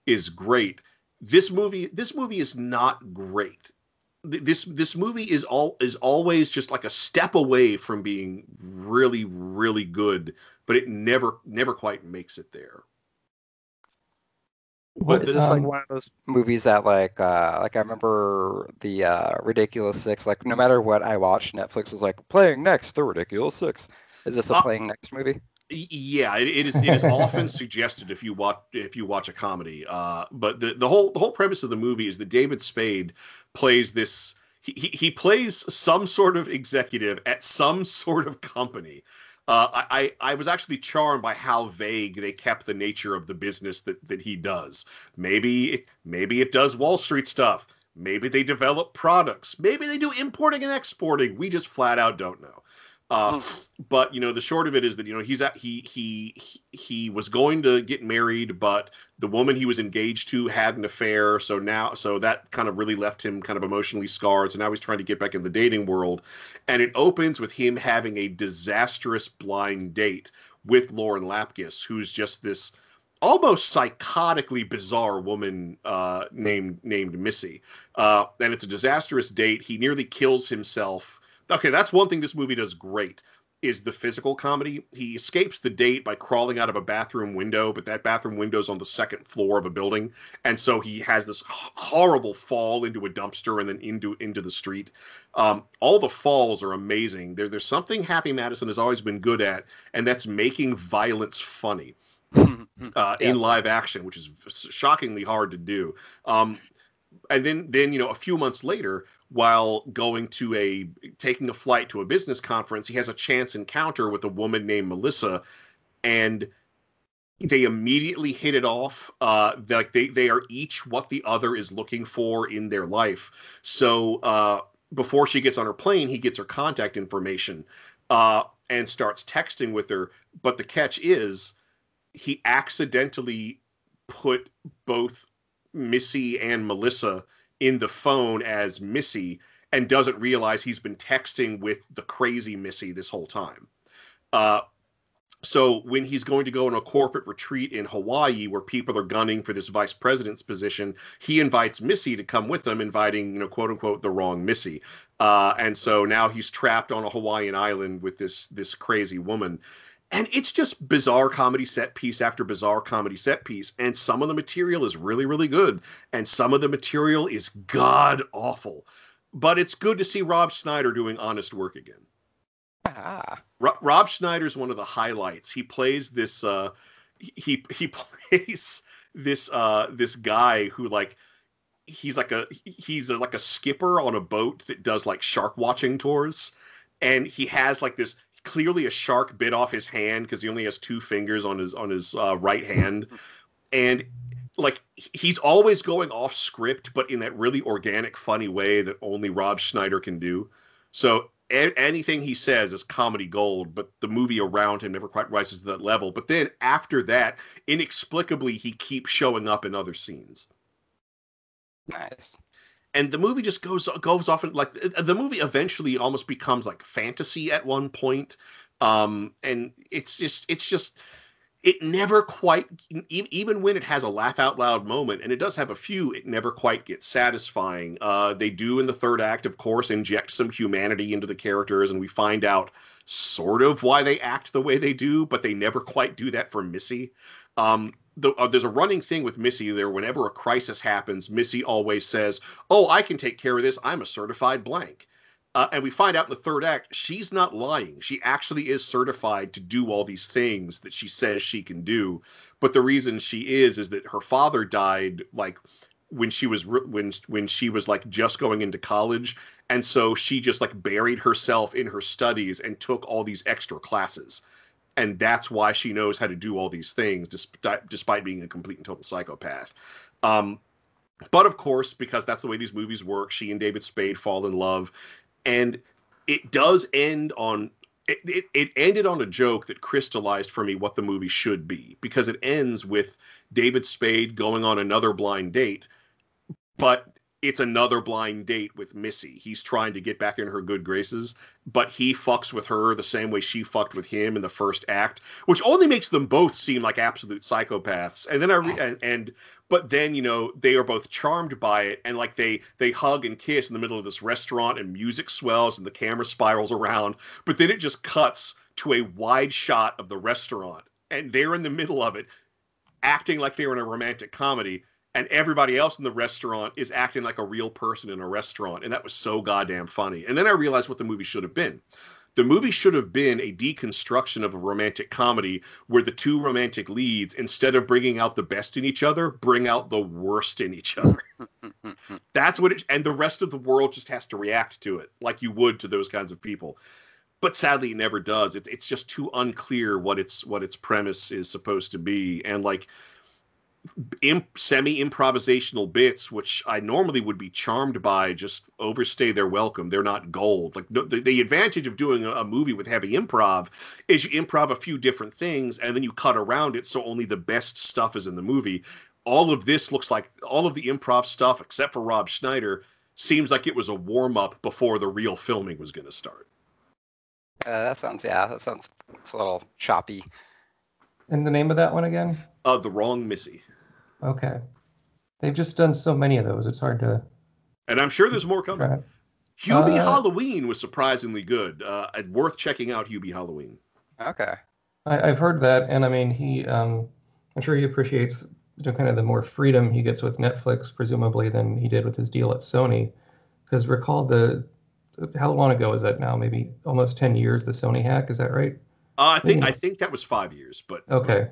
is great. This movie this movie is not great this this movie is all is always just like a step away from being really really good but it never never quite makes it there What, this is like um, one of those movies that like uh like I remember the uh Ridiculous Six. Like no matter what I watch, Netflix was like playing next the Ridiculous Six. Is this a Uh, playing next movie? Yeah it, it is it is often suggested if you watch if you watch a comedy uh but the the whole the whole premise of the movie is that david spade plays this he, he he plays some sort of executive at some [laughs] sort of company uh, I, I was actually charmed by how vague they kept the nature of the business that, that he does. Maybe it, maybe it does Wall Street stuff. Maybe they develop products. Maybe they do importing and exporting. We just flat out don't know. Uh, but you know, the short of it is that you know he's at he he he- was going to get married, but the woman he was engaged to had an affair. So now, so that kind of really left him kind of emotionally scarred. So now he's trying to get back in the dating world, and it opens with him having a disastrous blind date with Lauren Lapkus, who's just this almost psychotically bizarre woman uh, named named Missy. Uh, and it's a disastrous date. He nearly kills himself. Okay, that's one thing this movie does great is the physical comedy. He escapes the date by crawling out of a bathroom window, but that bathroom window's on the second floor of a building, and so he has this horrible fall into a dumpster and then into into the street. Um, all the falls are amazing. There, there's something Happy Madison has always been good at, and that's making violence funny [laughs] uh, in live action, which is shockingly hard to do. Um, and then, then you know, a few months later, while going to a taking a flight to a business conference, he has a chance encounter with a woman named Melissa, and they immediately hit it off. Uh, like they they are each what the other is looking for in their life. So uh, before she gets on her plane, he gets her contact information uh, and starts texting with her. But the catch is he accidentally put both Missy and Melissa in the phone as Missy and doesn't realize he's been texting with the crazy Missy this whole time. Uh, so when he's going to go on a corporate retreat in Hawaii where people are gunning for this vice president's position, he invites Missy to come with them, inviting, you know, quote unquote, the wrong Missy. Uh, and so now he's trapped on a Hawaiian island with this this crazy woman and it's just bizarre comedy set piece after bizarre comedy set piece and some of the material is really really good and some of the material is god awful but it's good to see rob schneider doing honest work again. Ah. Ro- rob schneider's one of the highlights. He plays this uh he he [laughs] plays this uh this guy who like he's like a he's a, like a skipper on a boat that does like shark watching tours and he has like this clearly a shark bit off his hand because he only has two fingers on his on his uh, right hand. And like he's always going off script but in that really organic funny way that only rob schneider can do. So a- anything he says is comedy gold but the movie around him never quite rises to that level. But then after that inexplicably he keeps showing up in other scenes. Nice. And the movie just goes goes off and like the movie eventually almost becomes like fantasy at one point um and it's just it's just it never quite even when it has a laugh out loud moment and it does have a few it never quite gets satisfying. Uh they do in the third act of course inject some humanity into the characters and we find out sort of why they act the way they do but they never quite do that for missy. Um the, uh, there's a running thing with Missy there. Whenever a crisis happens, Missy always says, "Oh, I can take care of this. I'm a certified blank." Uh, and we find out in the third act she's not lying. She actually is certified to do all these things that she says she can do. But the reason she is is that her father died like when she was when when she was like just going into college, and so she just like buried herself in her studies and took all these extra classes and that's why she knows how to do all these things despite despite being a complete and total psychopath. Um, but of course, because that's the way these movies work, she and David Spade fall in love, and it does end on. It, it, it ended on a joke that crystallized for me what the movie should be because it ends with David Spade going on another blind date, but it's another blind date with Missy. He's trying to get back in her good graces, but he fucks with her the same way she fucked with him in the first act, which only makes them both seem like absolute psychopaths. And then I re- and, and but then you know they are both charmed by it, and like they they hug and kiss in the middle of this restaurant, and music swells and the camera spirals around, but then it just cuts to a wide shot of the restaurant, and they're in the middle of it, acting like they're in a romantic comedy and everybody else in the restaurant is acting like a real person in a restaurant and that was so goddamn funny. And then i realized what the movie should have been. The movie should have been a deconstruction of a romantic comedy where the two romantic leads instead of bringing out the best in each other bring out the worst in each other. [laughs] That's what it and the rest of the world just has to react to it like you would to those kinds of people. But sadly it never does. It, it's just too unclear what its what its premise is supposed to be. And like imp, semi improvisational bits, which I normally would be charmed by, just overstay their welcome. They're not gold. Like no, the, the advantage of doing a, a movie with heavy improv is you improv a few different things and then you cut around it so only the best stuff is in the movie. All of this looks like all of the improv stuff, except for Rob Schneider, seems like it was a warm up before the real filming was going to start. Uh, that sounds yeah. That sounds it's a little choppy. And the name of that one again? Uh, the wrong Missy. Okay. They've just done so many of those. It's hard to. And I'm sure there's more coming. track. Hubie Uh, Halloween was surprisingly good. Uh, worth checking out Hubie Halloween. Okay. I, I've heard that, and I mean, he. Um, I'm sure he appreciates you know, kind of the more freedom he gets with Netflix, presumably, than he did with his deal at Sony. Because recall the, how long ago is that now? Maybe almost ten years. The Sony hack, is that right? Uh, I think Yeah. I think that was five years, but Okay.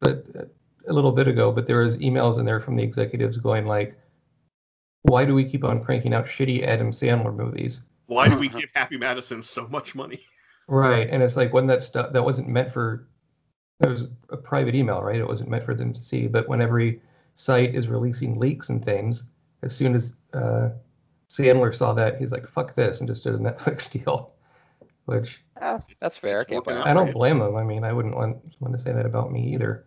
But uh, a little bit ago, but there was emails in there from the executives going like, "Why do we keep on cranking out shitty Adam Sandler movies?" why do we [laughs] give Happy Madison so much money? Right, and it's like when that stuff that wasn't meant for. It was a private email, right? It wasn't meant for them to see. But when every site is releasing leaks and things, as soon as uh, Sandler saw that, he's like, "Fuck this," and just did a [laughs] Netflix deal. Which Yeah, that's fair. I can't working blame out. I don't blame him. I mean, I wouldn't want want to say that about me either.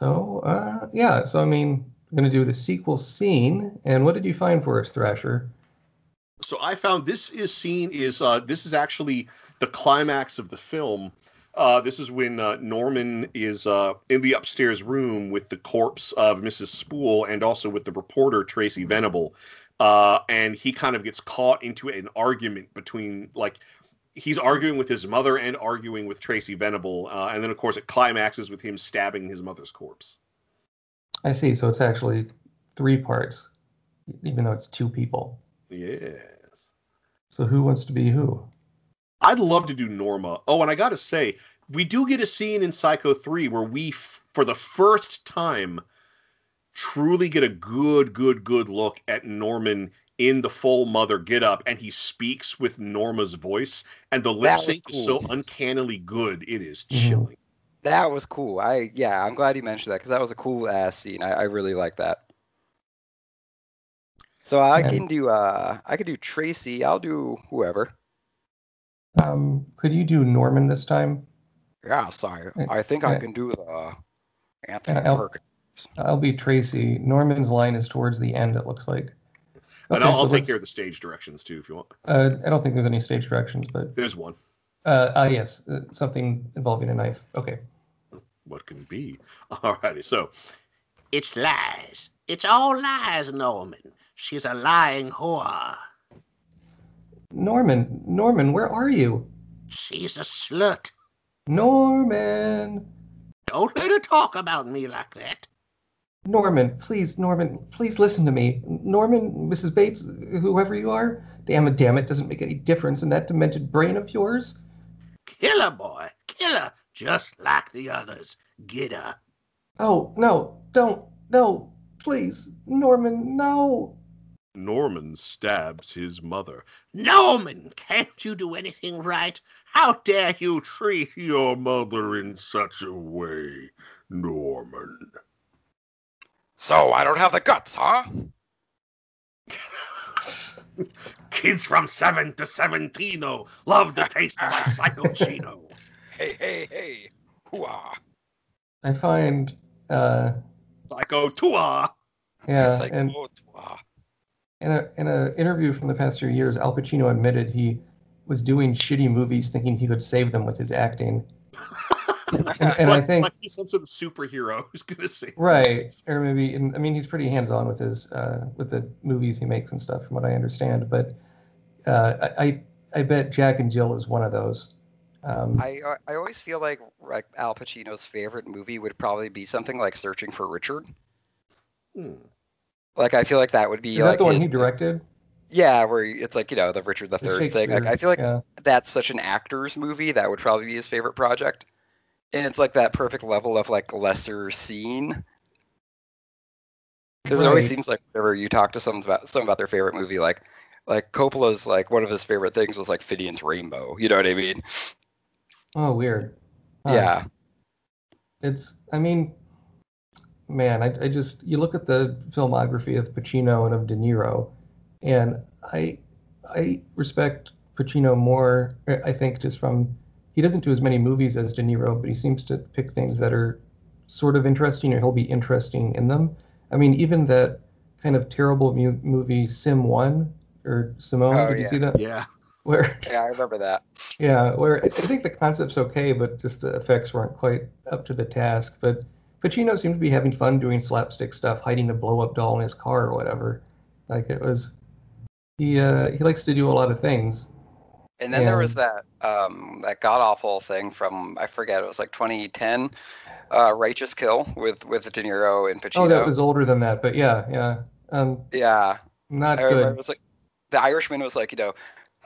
So, uh, yeah. So, I mean, I'm going to do the sequel scene. And what did you find for us, Thrasher? So I found this is scene is uh, this is actually the climax of the film. Uh, this is when uh, Norman is uh, in the upstairs room with the corpse of Mrs. Spool and also with the reporter Tracy Venable, uh, and he kind of gets caught into an argument between like he's arguing with his mother and arguing with Tracy Venable, uh, and then of course it climaxes with him stabbing his mother's corpse. I see. So it's actually three parts, even though it's two people. Yes. So who wants to be who? I'd love to do Norma. Oh, and I got to say, we do get a scene in Psycho 3 where we, f- for the first time, truly get a good, good, good look at Norman in the full mother get up and he speaks with Norma's voice and the lip That was sync is so uncannily good it is Mhm. chilling. That was cool. I yeah, I'm glad you mentioned that because that was a cool ass scene. I, I really like that. So I Yeah. can do uh I could do Tracy. I'll do whoever. Um, could you do Norman this time? Yeah, sorry. Uh, I think I uh, can do the Anthony I'll- Perkins. I'll be Tracy. Norman's line is towards the end. It looks like. Okay, I'll, so I'll take care of the stage directions too if you want. Uh, I don't think there's any stage directions, but There's one. uh, ah, yes, uh, something involving a knife. Okay. What can it be? [laughs] Alrighty, so It's lies. It's all lies, Norman. She's a lying whore. Norman, Norman, where are you? She's a slut. Norman, Don't let her talk about me like that. Norman, please, Norman, please listen to me. Norman, Mrs. Bates, whoever you are. Damn it, damn it, doesn't make any difference in that demented brain of yours. Kill her, boy. Kill her. Just like the others. Get her. Oh, no, don't, no, please, Norman, no. Norman stabs his mother. Norman, can't you do anything right? How dare you treat Your mother in such a way, Norman. So I don't have the guts, huh? [laughs] kids from 7 to 17 oh, love the taste of my psycho [laughs] chino? Hey, hey, hey. Hooah. I find, uh, Psycho Tua. yeah, Psycho and Hooah. in a in an interview from the past few years, Al Pacino admitted he was doing shitty movies thinking he could save them with his acting. [laughs] And, and I think like he's some sort of superhero [laughs] who's gonna say right, or maybe and, I mean he's pretty hands on with his uh, with the movies he makes and stuff, from what I understand. But uh, I, I I bet Jack and Jill is one of those. Um, I uh, I always feel like like Al Pacino's favorite movie would probably be something like Searching for Richard. Hmm. Like I feel like that would be is that like the one his- he directed? Yeah, where it's like you know the Richard the The Third thing. Like I feel like yeah. that's such an actor's movie that would probably be his favorite project, and it's like that perfect level of like lesser seen. Because it always seems like whenever you talk to someone about someone about their favorite movie, like like Coppola's like one of his favorite things was like Finian's Rainbow. You know what I mean? Oh, weird. Huh. Yeah. It's, I mean, man, I, I just, you look at the filmography of Pacino and of De Niro, and I, I respect Pacino more, uh, I think, just from, he doesn't do as many movies as De Niro, but he seems to pick things that are sort of interesting, or he'll be interesting in them. I mean, even that kind of terrible mu- movie, Sim 1, or Simone, Oh, did you see that? Yeah. Where Yeah, I remember that. [laughs] yeah, where I I think the concept's okay, but just the effects weren't quite up to the task. But Pacino seemed to be having fun doing slapstick stuff, hiding a blow up doll in his car or whatever. Like it was, he uh, he likes to do a lot of things. And then there was that um that god awful thing from I forget it was like 2010, uh, Righteous Kill with with De Niro and Pacino. Oh, that was older than that, but yeah, yeah, um, yeah. not I good. it was like the Irishman was like you know.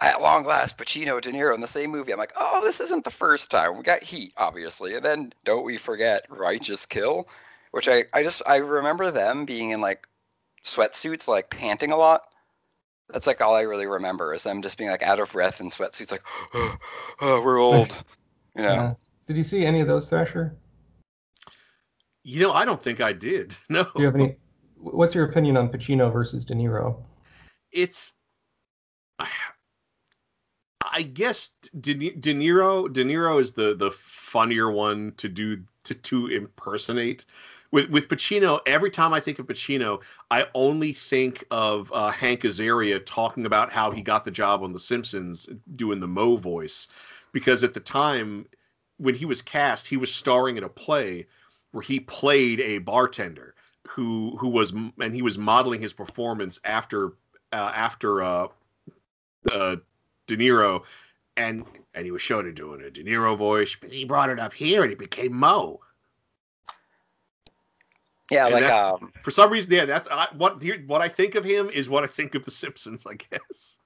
At long last, Pacino, De Niro in the same movie. I'm like, oh, this isn't the first time. We got Heat, obviously, and then don't we forget Righteous Kill, which I, I just I remember them being in like sweatsuits, like panting a lot. That's like all I really remember is them just being like out of breath in sweatsuits, like, [gasps] oh, we're old, you know. Yeah. Did you see any of those, Thrasher? You know, I don't think I did. [laughs] No. Do you have any? What's your opinion on Pacino versus De Niro? It's I guess De, De Niro De Niro is the the funnier one to do to to impersonate. With with Pacino, every time I think of Pacino, I only think of uh, Hank Azaria talking about how he got the job on The Simpsons doing the Moe voice, because at the time when he was cast, he was starring in a play where he played a bartender who who was and he was modeling his performance after uh, after uh, uh, De Niro, and and he was shown it doing a De Niro voice, but he brought it up here and it became Moe. Yeah, And like um, For some reason, yeah, that's I, what here- what I think of him is what I think of The Simpsons, I guess.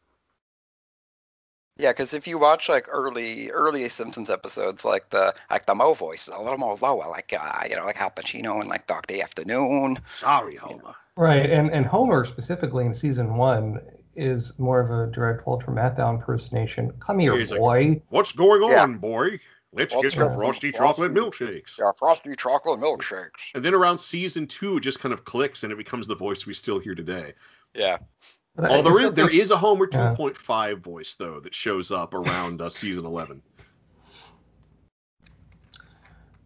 yeah, because if you watch like early early Simpsons episodes, like the like the Moe voice is a little more lower, like uh, you know, like Al Pacino and like Dog Day Afternoon. Sorry, Homer. Right, and and Homer specifically in season one is more of a direct Walter Matthau impersonation. Come here, He's like, boy. What's going on, Yeah. boy? Let's What's get some going frosty chocolate milkshakes. Yeah, frosty chocolate milkshakes. And then around season two, it just kind of clicks and it becomes the voice we still hear today. Yeah. But Oh, I- there I is there think- is a Homer Yeah. 2.5 voice though that shows up around uh, season 11.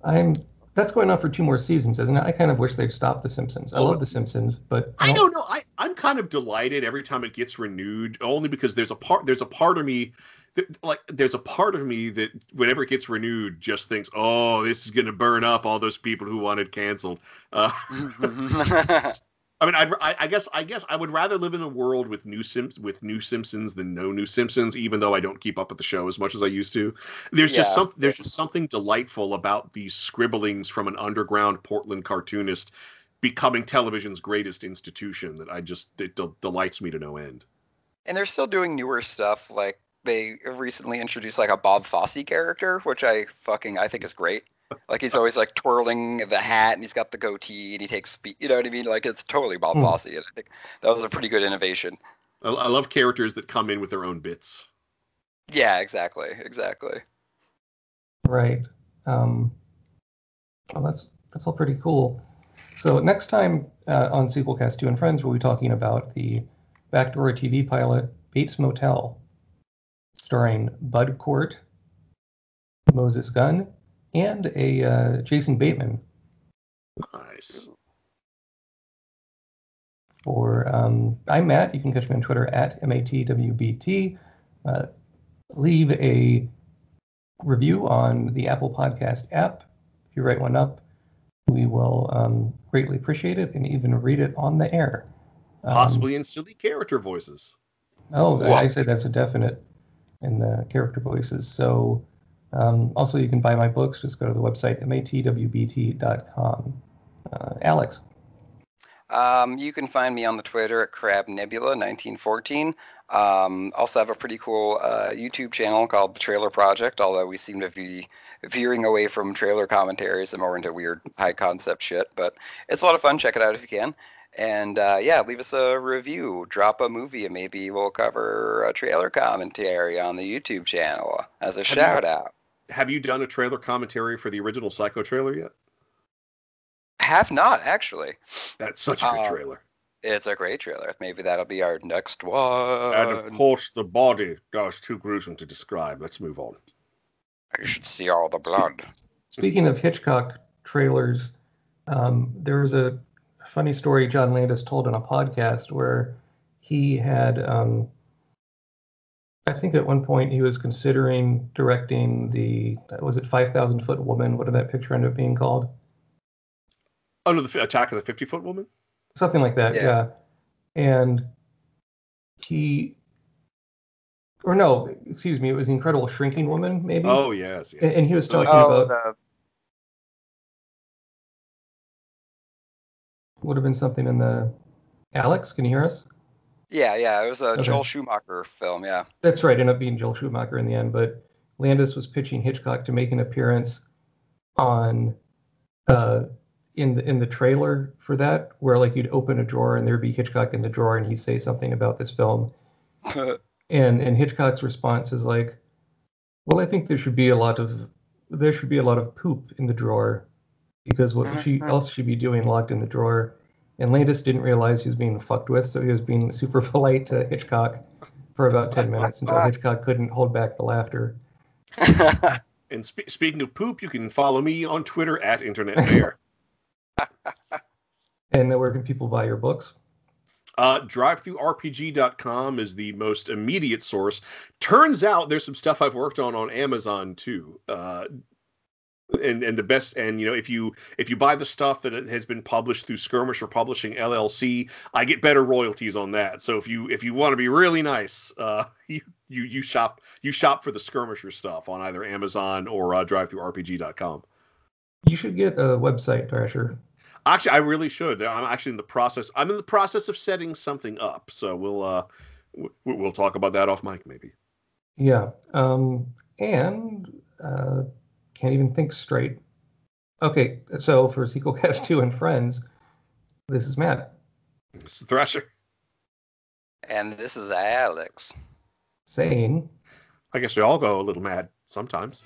I'm. That's going on for two more seasons, isn't it? I kind of wish they'd stop The Simpsons. I Oh, love The Simpsons, but I don't know. I I'm kind of delighted every time it gets renewed, only because there's a part there's a part of me like there's a part of me that whenever it gets renewed just thinks, oh, this is gonna burn up all those people who wanted canceled. Uh, [laughs] I mean, I'd, I, I guess I guess I would rather live in a world with new Simps with new Simpsons than no new Simpsons, even though I don't keep up with the show as much as I used to. There's just Yeah. some there's just something delightful about these scribblings from an underground Portland cartoonist becoming television's greatest institution that I just it del- delights me to no end. and they're still doing newer stuff. Like they recently introduced like a Bob Fosse character, which I fucking I think is great. Like he's always like twirling the hat and he's got the goatee and he takes speed. You know what I mean? Like it's totally Bob Hmm. Fosse, and I think that was a pretty good innovation. I, I love characters that come in with their own bits. Yeah, exactly, exactly. Right. Um, well, that's that's all pretty cool. So next time uh, on Sequelcast Two and Friends, we'll be talking about the backdoor TV pilot Bates Motel, starring Bud Cort, Moses Gunn, and a uh, Jason Bateman Nice. for um, I'm Matt. You can catch me on Twitter at matwbt. Uh, leave a review on the Apple Podcast app. If you write one up, we will um, greatly appreciate it and even read it on the air. Um, Possibly in silly character voices. Oh. I say that's a definite in the character voices. So um, also you can buy my books. Just go to the website matwbt.com. Uh, Alex. Um, you can find me on the Twitter at Crab Nebula 1914. Um, also have a pretty cool uh, YouTube channel called The Trailer Project, although we seem to be veering away from trailer commentaries and more into weird high concept shit. But it's a lot of fun. Check it out if you can. And uh, yeah, leave us a review, drop a movie, and maybe we'll cover a trailer commentary on the YouTube channel as a you- shout out. Have you done a trailer commentary for the original Psycho trailer yet? Have not actually. That's such a good Uh, trailer. It's a great trailer. Maybe that'll be our next one. And of course, the body is too gruesome to describe. Let's move on. You should see all the blood. Speaking of Hitchcock trailers, um, there was a funny story John Landis told on a podcast where he had, um, I think at one point he was considering directing the, was it 5,000 Foot Woman? What did that picture end up being called? Under the attack of the 50 foot woman? Something like that, Yeah. yeah. And he, or no, excuse me, it was the Incredible Shrinking Woman, maybe? Oh, yes. yes. And, and he was Oh, talking Oh, about the, would have been something in the Alex. Can you hear us? yeah, yeah. It was a Okay. Joel Schumacher film. Yeah. That's right. Ended up being Joel Schumacher in the end, but Landis was pitching Hitchcock to make an appearance on uh, in the in the trailer for that, where like you'd open a drawer and there'd be Hitchcock in the drawer, and he'd say something about this film, [laughs] and and Hitchcock's response is like, "Well, I think there should be a lot of there should be a lot of poop in the drawer, because what she else should be doing locked in the drawer." And Landis didn't realize he was being fucked with, so he was being super [laughs] polite to Hitchcock for about ten minutes until Hitchcock couldn't hold back the laughter. [laughs] And spe- speaking of poop, you can follow me on Twitter at Internet Bear. [laughs] And where can people buy your books? Uh, DriveThruRPG.com is the most immediate source. Turns out there's some stuff I've worked on on Amazon too. Uh, and and the best and you know if you if you buy the stuff that has been published through Skirmisher Publishing LLC, I get better royalties on that. So if you if you want to be really nice, uh, [laughs] you you you shop you shop for the Skirmisher stuff on either Amazon or uh, DriveThruRPG.com. You should get a website, Thrasher. Actually, I really should. I'm actually in the process. I'm in the process of setting something up. So we'll uh, we'll talk about that off mic maybe. Yeah. Um, and uh, can't even think straight. Okay, so for Sequel Cast 2 and Friends, this is Matt It's the Thrasher. And this is Alex. saying, I guess we all go a little mad sometimes.